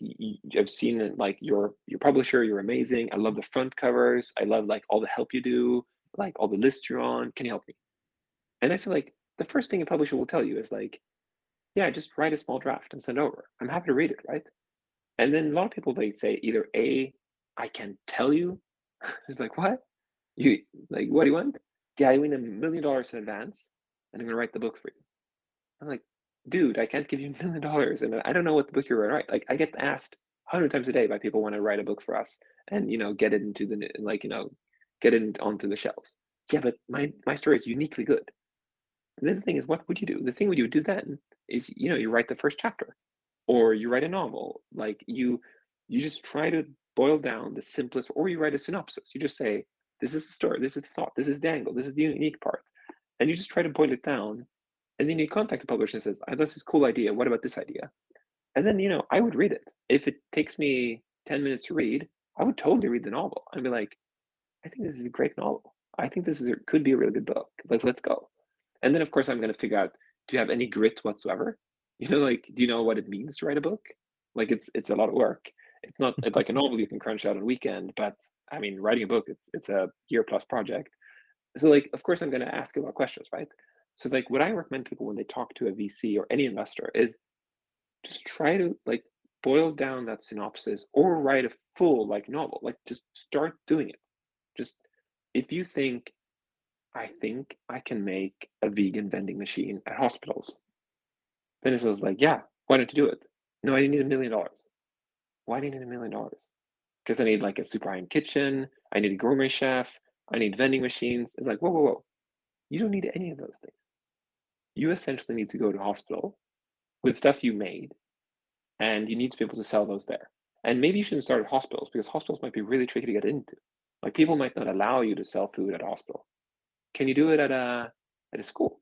I've seen like your your publisher. You're amazing. I love the front covers. I love like all the help you do, like all the lists you're on. Can you help me? And I feel like the first thing a publisher will tell you is like, yeah, just write a small draft and send over. I'm happy to read it, right? And then a lot of people they say either a, I can tell you. it's like what? You like what do you want? Yeah, I win a million dollars in advance and I'm gonna write the book for you. I'm like, dude, I can't give you a million dollars, and I don't know what the book you're gonna write. Like, I get asked hundred times a day by people want to write a book for us, and you know, get it into the like, you know, get it onto the shelves. Yeah, but my my story is uniquely good. And then the thing is, what would you do? The thing would you do then is, you know, you write the first chapter, or you write a novel. Like you, you just try to boil down the simplest, or you write a synopsis. You just say, this is the story, this is the thought, this is the angle, this is the unique part and you just try to boil it down and then you contact the publisher and says i thought this cool idea what about this idea? And then you know i would read it. If it takes me 10 minutes to read i would totally read the novel. And be like i think this is a great novel. I think this is a, could be a really good book. Like let's go. And then of course i'm going to figure out do you have any grit whatsoever? You know like do you know what it means to write a book? Like it's it's a lot of work. It's not it's like a novel you can crunch out on weekend but i mean writing a book it's, it's a year plus project. So like of course i'm going to ask about questions right? So like what i recommend people when they talk to a vc or any investor is just try to like boil down that synopsis or write a full like novel like just start doing it. Just if you think i think i can make a vegan vending machine at hospitals then it says like yeah why don't you do it no i need a million dollars why do you need a million dollars because i need like a super high-end kitchen i need a gourmet chef I need vending machines. It's like, whoa, whoa, whoa. You don't need any of those things. You essentially need to go to hospital with stuff you made, and you need to be able to sell those there. And maybe you shouldn't start at hospitals because hospitals might be really tricky to get into. Like people might not allow you to sell food at a hospital. Can you do it at a at a school?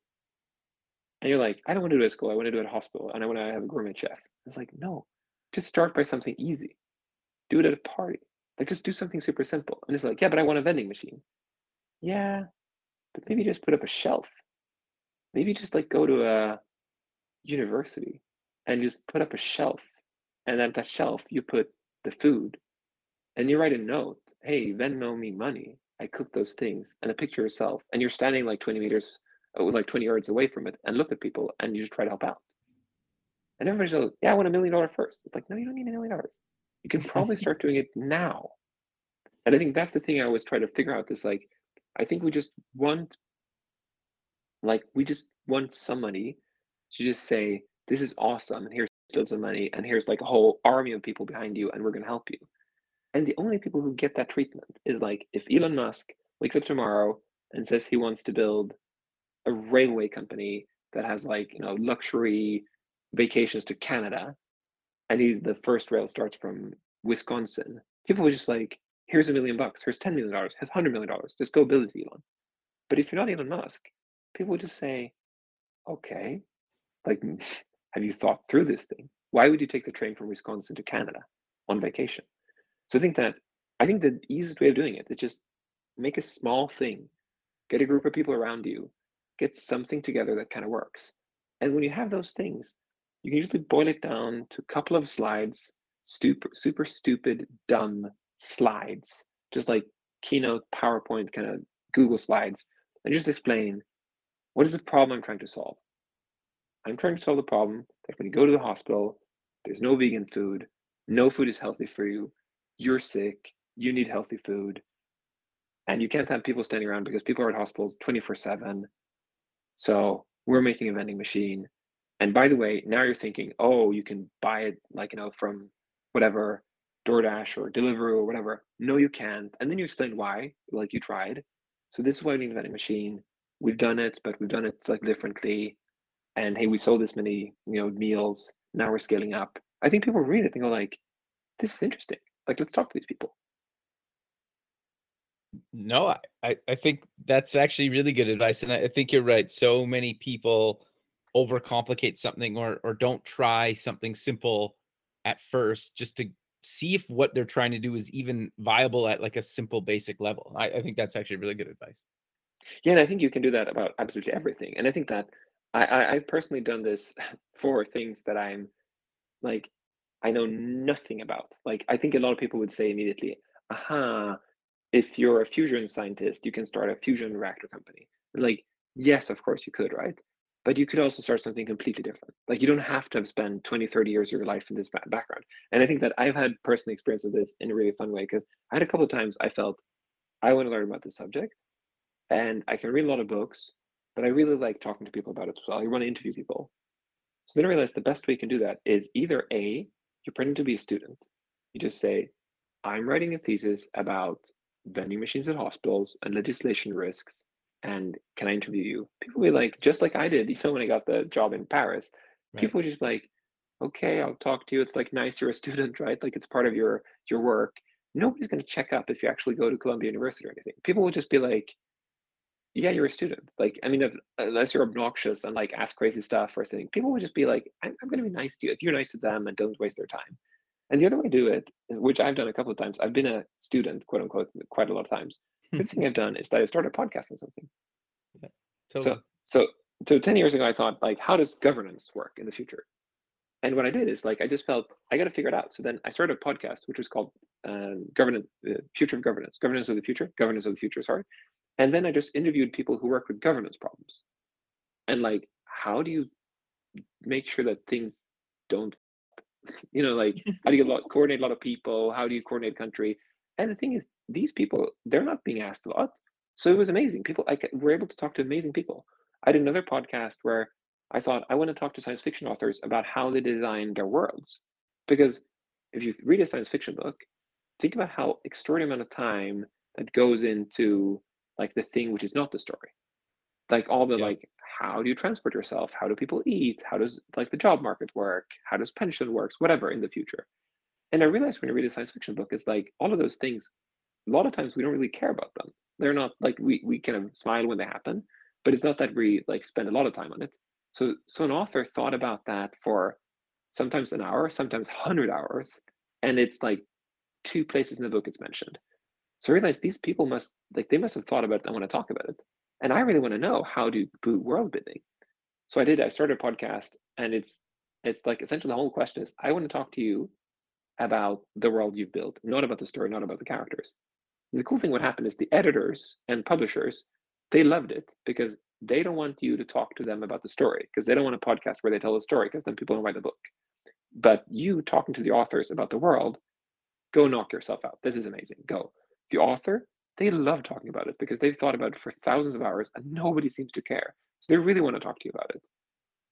And you're like, I don't want to do it at school. I want to do it at a hospital, and I want to have a gourmet chef. It's like, no, just start by something easy. Do it at a party. Like just do something super simple. And it's like, yeah, but I want a vending machine. Yeah, but maybe just put up a shelf. Maybe just like go to a university and just put up a shelf. And at that shelf, you put the food and you write a note. Hey, Venmo me money. I cook those things and a picture yourself. And you're standing like 20 meters, uh, like 20 yards away from it and look at people and you just try to help out. And everybody's like, yeah, I want a million dollars first. It's like, no, you don't need a million dollars you can probably start doing it now. And I think that's the thing I always try to figure out is like, I think we just want, like, we just want somebody to just say, this is awesome, and here's loads of money, and here's like a whole army of people behind you, and we're going to help you. And the only people who get that treatment is like, if Elon Musk wakes up tomorrow and says he wants to build a railway company that has like, you know, luxury vacations to Canada, and he the first rail starts from Wisconsin. People were just like, here's a million bucks, here's $10 million, here's $100 million, just go build it, Elon. But if you're not Elon Musk, people would just say, okay, like, have you thought through this thing? Why would you take the train from Wisconsin to Canada on vacation? So I think that, I think the easiest way of doing it is just make a small thing, get a group of people around you, get something together that kind of works. And when you have those things, you can usually boil it down to a couple of slides, super, super stupid, dumb slides, just like Keynote, PowerPoint, kind of Google slides, and just explain what is the problem I'm trying to solve. I'm trying to solve the problem that when you go to the hospital, there's no vegan food, no food is healthy for you, you're sick, you need healthy food, and you can't have people standing around because people are at hospitals 24 7. So we're making a vending machine. And by the way, now you're thinking, oh, you can buy it like, you know, from whatever DoorDash or Deliveroo or whatever. No, you can't. And then you explain why, like you tried. So this is why we need a vending machine. We've done it, but we've done it like differently. And hey, we sold this many, you know, meals. Now we're scaling up. I think people read it and go like, this is interesting. Like, let's talk to these people. No, I, I think that's actually really good advice. And I, I think you're right. So many people overcomplicate something or or don't try something simple at first just to see if what they're trying to do is even viable at like a simple basic level. I, I think that's actually really good advice. Yeah, and I think you can do that about absolutely everything. And I think that I, I I've personally done this for things that I'm like I know nothing about. Like I think a lot of people would say immediately, aha, if you're a fusion scientist, you can start a fusion reactor company. Like, yes, of course you could, right? but you could also start something completely different like you don't have to have spent 20 30 years of your life in this background and i think that i've had personal experience of this in a really fun way because i had a couple of times i felt i want to learn about this subject and i can read a lot of books but i really like talking to people about it as well i want to interview people so then i realized the best way you can do that is either a you're pretending to be a student you just say i'm writing a thesis about vending machines at hospitals and legislation risks and can I interview you? People will be like, just like I did, even when I got the job in Paris, right. people would just be like, okay, I'll talk to you. It's like nice you're a student, right? Like it's part of your your work. Nobody's going to check up if you actually go to Columbia University or anything. People will just be like, yeah, you're a student. Like, I mean, if, unless you're obnoxious and like ask crazy stuff or something, people would just be like, I'm, I'm going to be nice to you. If you're nice to them and don't waste their time. And the other way to do it, which I've done a couple of times, I've been a student, quote unquote, quite a lot of times. The thing I've done is that I started a podcast on something. Yeah, totally. So, so, so 10 years ago, I thought, like, how does governance work in the future? And what I did is, like, I just felt I got to figure it out. So then I started a podcast, which was called um, Governance, uh, Future of Governance, Governance of the Future, Governance of the Future, sorry. And then I just interviewed people who work with governance problems. And, like, how do you make sure that things don't, you know, like, how do you lot, coordinate a lot of people? How do you coordinate country? And the thing is, these people, they're not being asked a lot. So it was amazing. People, I were able to talk to amazing people. I did another podcast where I thought I want to talk to science fiction authors about how they design their worlds. Because if you read a science fiction book, think about how extraordinary amount of time that goes into like the thing which is not the story. Like all the yeah. like, how do you transport yourself? How do people eat? How does like the job market work? How does pension works? Whatever in the future. And I realized when you read a science fiction book, it's like all of those things. A lot of times we don't really care about them. They're not like we we kind of smile when they happen, but it's not that we like spend a lot of time on it. So so an author thought about that for sometimes an hour, sometimes hundred hours, and it's like two places in the book it's mentioned. So I realized these people must like they must have thought about it and want to talk about it. And I really want to know how to do world building. So I did, I started a podcast and it's it's like essentially the whole question is I want to talk to you about the world you've built, not about the story, not about the characters. The cool thing what happened is the editors and publishers they loved it because they don't want you to talk to them about the story because they don't want a podcast where they tell the story because then people don't write the book. But you talking to the authors about the world go knock yourself out. This is amazing. Go the author they love talking about it because they've thought about it for thousands of hours and nobody seems to care so they really want to talk to you about it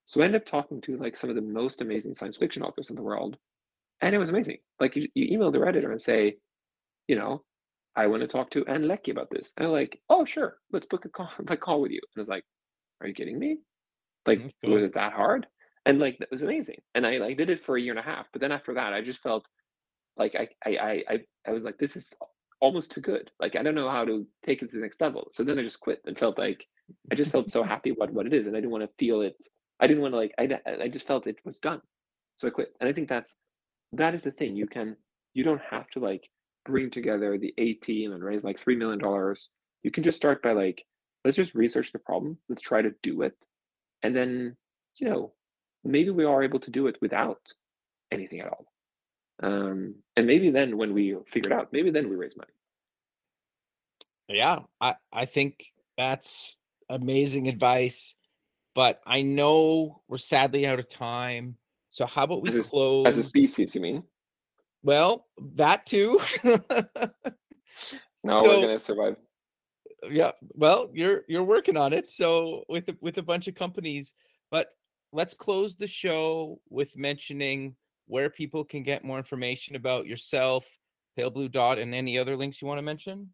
so i ended up talking to like some of the most amazing science fiction authors in the world and it was amazing like you, you email their editor and say you know I want to talk to Ann Leckie about this. And I'm like, oh, sure, let's book a call, like, call with you. And I was like, are you kidding me? Like, cool. was it that hard? And like, that was amazing. And I like did it for a year and a half. But then after that, I just felt like I, I, I, I was like, this is almost too good. Like I don't know how to take it to the next level. So then I just quit and felt like I just felt so happy about what it is, and I didn't want to feel it. I didn't want to like I I just felt it was done. So I quit. And I think that's that is the thing. You can you don't have to like bring together the A team and raise like three million dollars. You can just start by like let's just research the problem. Let's try to do it, and then you know maybe we are able to do it without anything at all. Um, and maybe then when we figure it out, maybe then we raise money. Yeah, I, I think that's amazing advice. But I know we're sadly out of time. So how about we as a, close as a species, you mean? Well, that too. no, so, we're gonna survive. Yeah. Well, you're you're working on it. So with with a bunch of companies, but let's close the show with mentioning where people can get more information about yourself, Pale Blue Dot, and any other links you want to mention?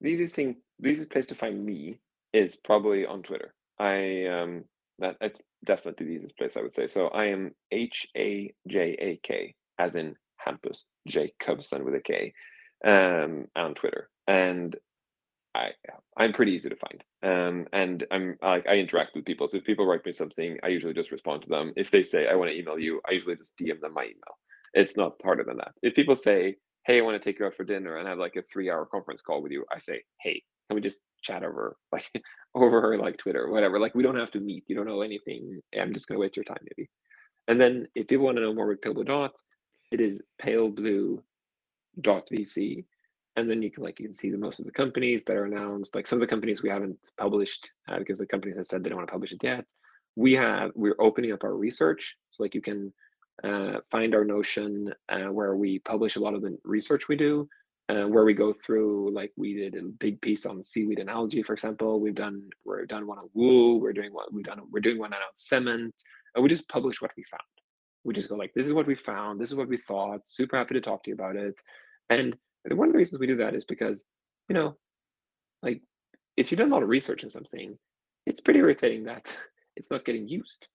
The easiest thing, the easiest place to find me is probably on Twitter. I um that that's definitely the easiest place I would say. So I am H A J A K as in Hampus Jakobsson with a K um on Twitter. And I I'm pretty easy to find. Um, and I'm like I interact with people. So if people write me something, I usually just respond to them. If they say I want to email you, I usually just DM them my email. It's not harder than that. If people say, "Hey, I want to take you out for dinner and have like a three-hour conference call with you," I say, "Hey, can we just chat over like over like Twitter whatever? Like we don't have to meet. You don't know anything. I'm just gonna waste your time maybe." And then if people want to know more with Pale Blue Dot, it is Pale Blue dot VC and then you can like you can see the most of the companies that are announced like some of the companies we haven't published uh, because the companies have said they don't want to publish it yet. We have we're opening up our research so like you can uh, find our notion uh, where we publish a lot of the research we do uh, where we go through like we did a big piece on seaweed and algae for example. We've done we're done one on wool we're doing what we've done we're doing one on cement and we just publish what we found. We just go like this is what we found this is what we thought super happy to talk to you about it. And one of the reasons we do that is because, you know, like if you've done a lot of research in something, it's pretty irritating that it's not getting used.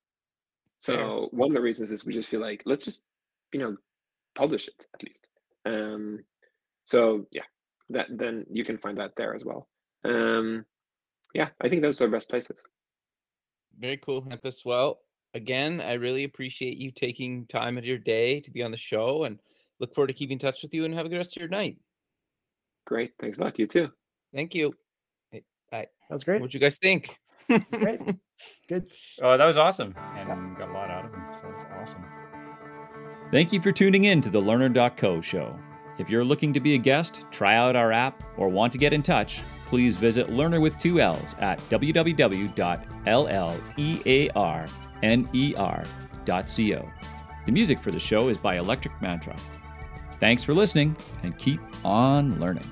So one of the reasons is we just feel like let's just, you know, publish it at least. Um, so yeah, that then you can find that there as well. Um, yeah, I think those are the best places. Very cool, Hampus. Well, again, I really appreciate you taking time of your day to be on the show and look forward to keeping in touch with you and have a good rest of your night. Great. Thanks a lot. You too. Thank you. Hey, That was great. What do you guys think? great. Good. Oh, that was awesome. And got a lot out of him. So it's awesome. Thank you for tuning in to the Learner.co show. If you're looking to be a guest, try out our app, or want to get in touch, please visit Learner with two L's at www.llearner.co. The music for the show is by Electric Mantra. Thanks for listening and keep on learning.